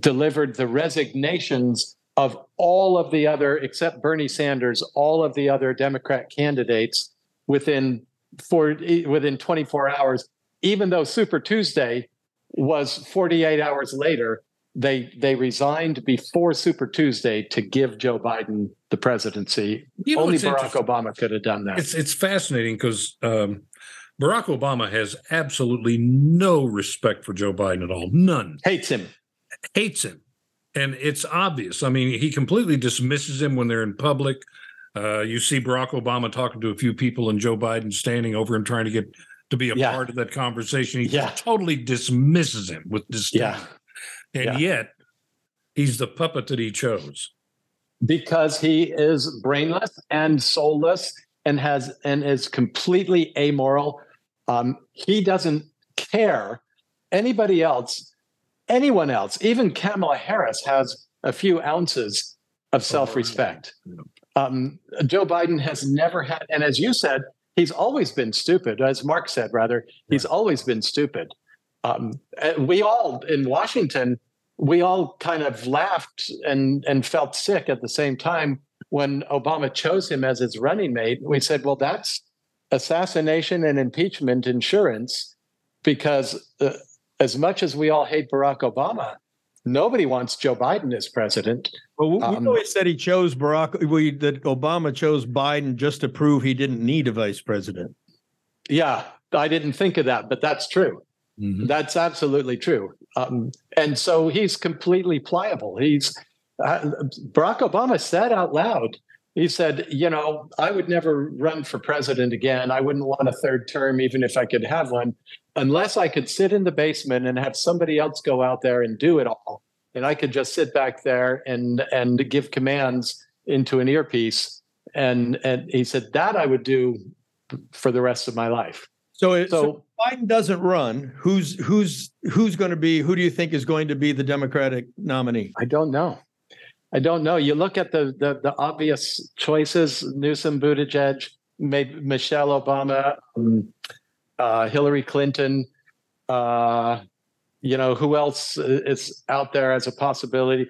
A: delivered the resignations of all of the other, except Bernie Sanders, all of the other Democrat candidates within for within 24 hours. Even though Super Tuesday was 48 hours later, they they resigned before Super Tuesday to give Joe Biden the presidency.
E: You know
A: Only Barack? Obama could have done that.
E: It's it's fascinating because um, Barack Obama has absolutely no respect for Joe Biden at all. None.
A: Hates him.
E: Hates him, and it's obvious. I mean, he completely dismisses him when they're in public. Uh, you see Barack Obama talking to a few people, and Joe Biden standing over him trying to get to be a
A: Yeah.
E: part of that conversation. He
A: Yeah.
E: totally dismisses him with disdain.
A: Yeah.
E: and yet he's the puppet that he chose.
A: because he is brainless and soulless and has and is completely amoral. Um, he doesn't care. Anybody else, anyone else, even Kamala Harris has a few ounces of self-respect. Um, Joe Biden has never had, and as you said, he's always been stupid. As Mark said, rather, he's always been stupid. Um, we all in Washington we all kind of laughed and and felt sick at the same time when Obama chose him as his running mate. We said, "Well, that's assassination and impeachment insurance," because uh, as much as we all hate Barack Obama, nobody wants Joe Biden as president.
F: Well, we, we
A: Um,
F: always said he chose Barack. We that Obama chose Biden just to prove he didn't need a vice president.
A: Yeah, I didn't think of that, but that's true. That's absolutely true. Um, and so he's completely pliable. He's uh, Barack Obama said out loud, he said, you know, I would never run for president again. I wouldn't want a third term, even if I could have one, unless I could sit in the basement and have somebody else go out there and do it all. And I could just sit back there and and give commands into an earpiece. And and he said that I would do for the rest of my life.
F: So, it, so,
A: So
F: Biden doesn't run. Who's who's who's going to be? Who do you think is going to be the Democratic nominee?
A: I don't know. I don't know. You look at the the, the obvious choices: Newsom, Buttigieg, maybe Michelle Obama, um, uh, Hillary Clinton. Uh, you know who else is out there as a possibility?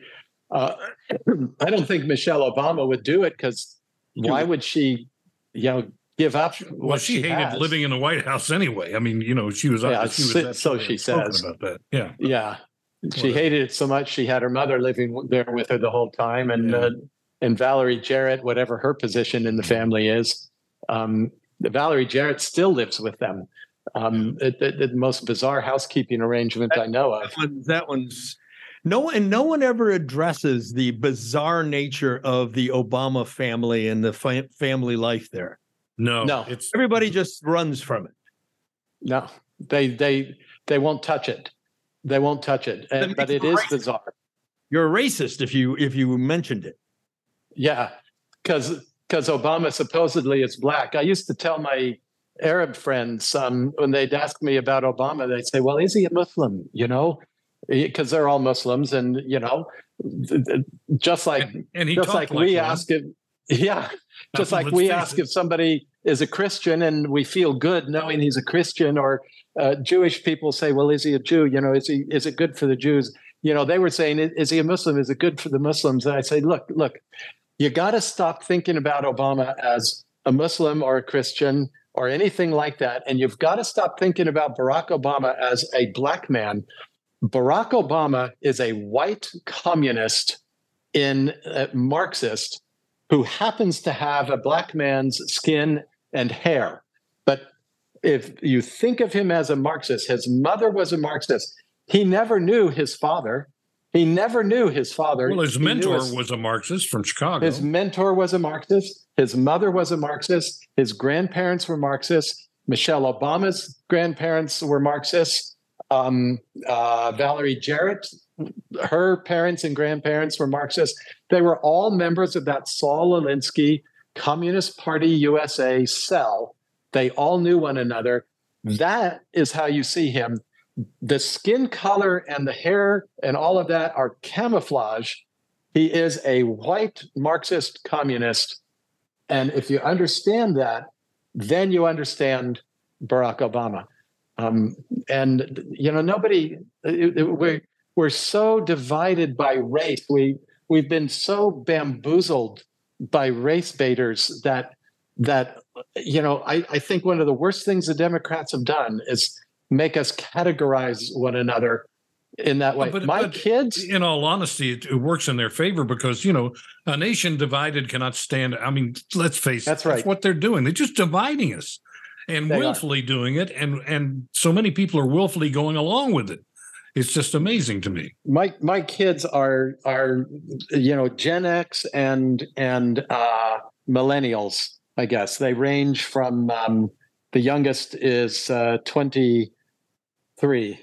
A: Uh, I don't think Michelle Obama would do it because why would she, you know, give up?
E: Well,
A: what
E: she, hated
A: has?
E: living in the White House anyway. I mean, you know, she was.
A: Yeah,
E: she was
A: so- she says.
E: about that. Yeah,
A: Yeah, she
E: Whatever.
A: hated it so much. She had her mother living there with her the whole time, and
E: Yeah.
A: uh, and Valerie Jarrett, whatever her position in the family is, um, Valerie Jarrett still lives with them. Um, it, it- the most bizarre housekeeping arrangement I know of.
F: That one- that one's no one and no one ever addresses the bizarre nature of the Obama family and the fa- family life there.
E: no,
A: No.
E: it's
F: Everybody just runs from it.
A: No, they they they won't touch it. They won't touch it. And, but it
F: it
A: is
F: racist.
A: bizarre.
F: You're a racist if you if you mentioned it.
A: Yeah, because because Obama supposedly is black. I used to tell my Arab friends um, when they'd ask me about Obama, they'd say, "Well, is he a Muslim?" You know, because they're all Muslims, and you know, just like
E: and, and he
A: just
E: talked
A: like, we
E: one.
A: ask if yeah, just like we ask
E: it.
A: if somebody is a Christian and we feel good knowing he's a Christian, or uh, Jewish people say, "Well, is he a Jew? You know, is he is it good for the Jews?" You know, they were saying, "Is is he a Muslim? Is it good for the Muslims?" And I say, "Look, look, you got to stop thinking about Obama as a Muslim or a Christian." Or anything like that. And you've got to stop thinking about Barack Obama as a black man. Barack Obama is a white communist in uh, Marxist who happens to have a black man's skin and hair. But if you think of him as a Marxist, his mother was a Marxist. He never knew his father. He never knew his father.
E: Well, his mentor
A: his-
E: was a Marxist from Chicago.
A: his mentor was a Marxist. His mother was a Marxist. His grandparents were Marxists. Michelle Obama's grandparents were Marxists. Um, uh, Valerie Jarrett, her parents and grandparents were Marxists. They were all members of that Saul Alinsky Communist Party USA cell. They all knew one another. That is how you see him. The skin color and the hair and all of that are camouflage. He is a white Marxist communist. And if you understand that, then you understand Barack Obama. Um, and you know, nobody it- it- we're we're so divided by race. We we've been so bamboozled by race baiters that that you know, I, I think one of the worst things the Democrats have done is make us categorize one another in that way.
E: But-
A: My
E: but
A: kids,
E: in all honesty, it, it works in their favor because you know a nation divided cannot stand. I mean, let's face it.
A: That's right.
E: what they're doing. They're just dividing us and
A: They are.
E: willfully doing it, and and so many people are willfully going along with it. It's just amazing to me.
A: my my kids are are you know Gen X and and uh, millennials. I guess they range from um, the youngest is uh, twenty three.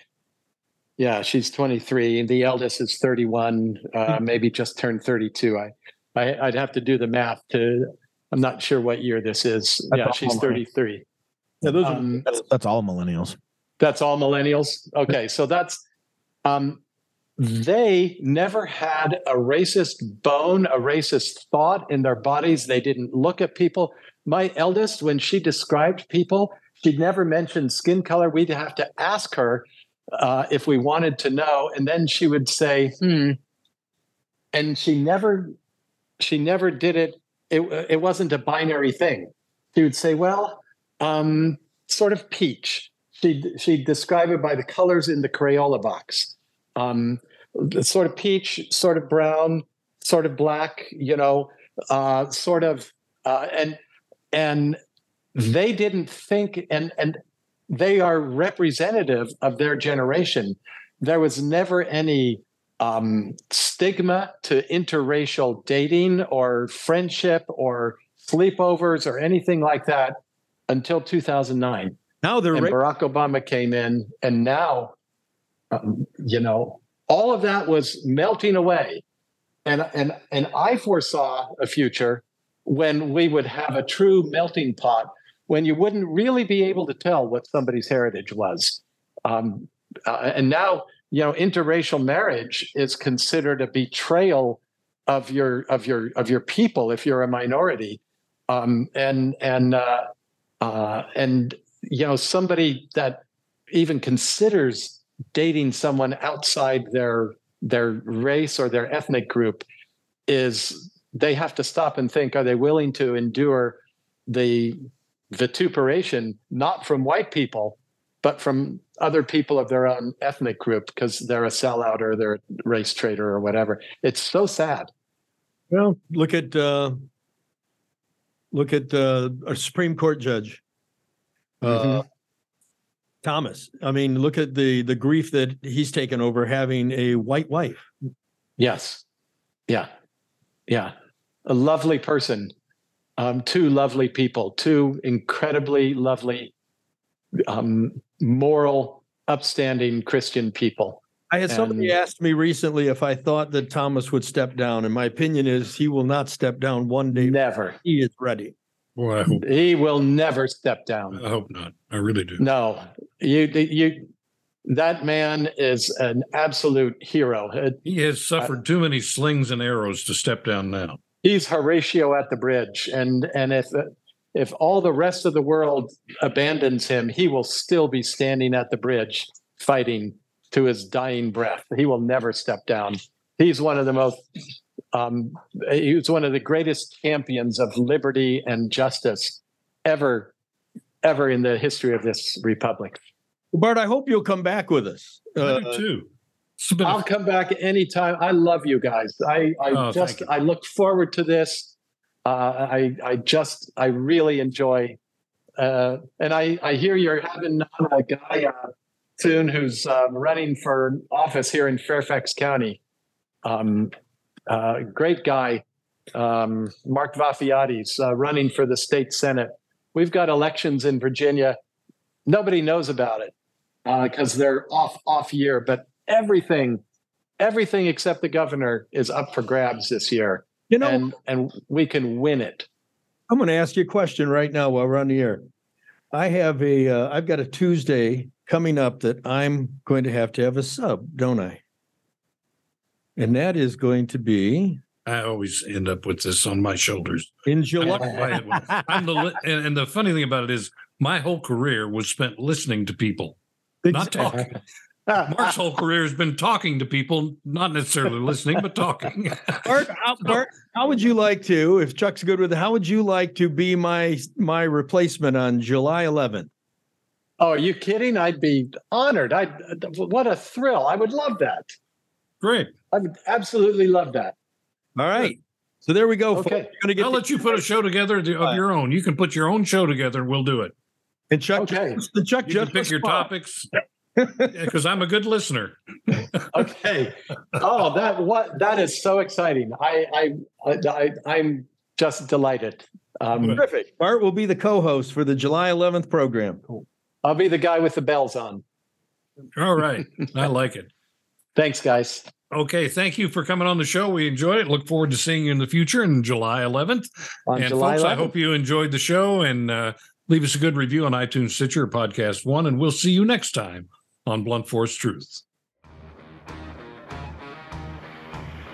A: Yeah, she's twenty three. The eldest is thirty one. Uh, maybe just turned thirty two. I, I I'd have to do the math to. I'm not sure what year this is.
G: That's
A: yeah, she's thirty three.
F: Yeah, those
A: Um,
G: That's, that's all millennials.
A: That's all millennials. Okay, so that's um, they never had a racist bone, a racist thought in their bodies. They didn't look at people. My eldest, when she described people, she'd never mentioned skin color. We'd have to ask her uh, if we wanted to know, and then she would say, "Hmm," and she never, she never did it. It it wasn't a binary thing. She would say, "Well, um, sort of peach." She'd, she'd describe it by the colors in the Crayola box. Um, sort of peach, sort of brown, sort of black, you know, uh, sort of, uh, and and they didn't think, and and they are representative of their generation. There was never any um, stigma to interracial dating or friendship or sleepovers or anything like that until 2009
F: now they're
A: and
F: ra-
A: Barack Obama came in, and now, um, you know, all of that was melting away, and and and I foresaw a future when we would have a true melting pot, when you wouldn't really be able to tell what somebody's heritage was, um, uh, and now you know, interracial marriage is considered a betrayal of your of your of your people if you're a minority, um, and and uh, uh, and you know somebody that even considers dating someone outside their their race or their ethnic group is they have to stop and think: Are they willing to endure the vituperation not from white people, but from other people of their own ethnic group because they're a sellout or they're a race traitor or whatever? It's so sad.
F: Well, look at uh, look at uh, a Supreme Court judge, uh, Thomas. I mean, look at the the grief that he's taken over having a white wife.
A: Yes. Yeah. Yeah. A lovely person. Um, two lovely people, two incredibly lovely, um, moral, upstanding Christian people.
F: I had somebody
A: And-
F: asked me recently if I thought that Thomas would step down, and my opinion is he will not step down one day.
A: Never.
F: He is ready.
E: Boy, I hope,
A: He will never step down.
E: I hope not. I really do.
A: No. You, you, that man is an absolute hero.
E: He has suffered too many slings and arrows to step down now.
A: He's Horatio at the bridge, and and if if all the rest of the world abandons him, he will still be standing at the bridge fighting to his dying breath. He will never step down. He's one of the most. Um, he was one of the greatest champions of liberty and justice ever, ever in the history of this republic.
F: Bart, I hope you'll come back with us.
E: I
F: Uh,
E: do too. Been a-
A: I'll come back anytime. I love you guys. I, I
E: Oh,
A: just. I look forward to this. Uh, I I just I really enjoy, uh, and I I hear you're having a guy uh, soon who's um, running for office here in Fairfax County. Um, uh, great guy, um, Mark Vafiati's uh, running for the state senate. We've got elections in Virginia. Nobody knows about it because they're off off year, but everything, everything except the governor is up for grabs this year,
F: you know,
A: and and we can win it.
F: I'm going to ask you a question right now while we're on the air. I have a, uh, I've got a Tuesday coming up that I'm going to have to have a sub, don't I? And that is going to be
E: I always end up with this on my shoulders.
F: in
E: I don't know why it
F: July.
E: I'm the li- and, and the funny thing about it is my whole career was spent listening to people, not talking. Mark's whole career has been talking to people, not necessarily listening, but talking.
F: Bart, how, Bart, how would you like to, if Chuck's good with it, how would you like to be my my replacement on July 11th?
A: Oh, are you kidding? I'd be honored. I what a thrill. I would love that.
E: Great.
A: I would absolutely love that.
F: All right. So there we go.
A: Okay.
F: Get
E: I'll let you put a show together of your own. You can put your own show together. and We'll do it.
F: and Chuck.
A: Okay.
F: The Chuck
E: You can
F: just
E: pick your
F: spot.
E: topics because I'm a good listener.
A: Okay. oh, that what that is so exciting. I I I, I am just delighted. Um,
F: Terrific. Bart will be the co-host for the July 11th program. Cool.
A: I'll be the guy with the bells on.
E: All right. I like it.
A: Thanks, guys.
E: Okay. Thank you for coming on the show. We enjoyed it. Look forward to seeing you in the future on July 11th.
A: On
E: and
A: July
E: folks, I hope you enjoyed the show and uh, leave us a good review on iTunes, Stitcher, Podcast One. And we'll see you next time on Blunt Force Truth.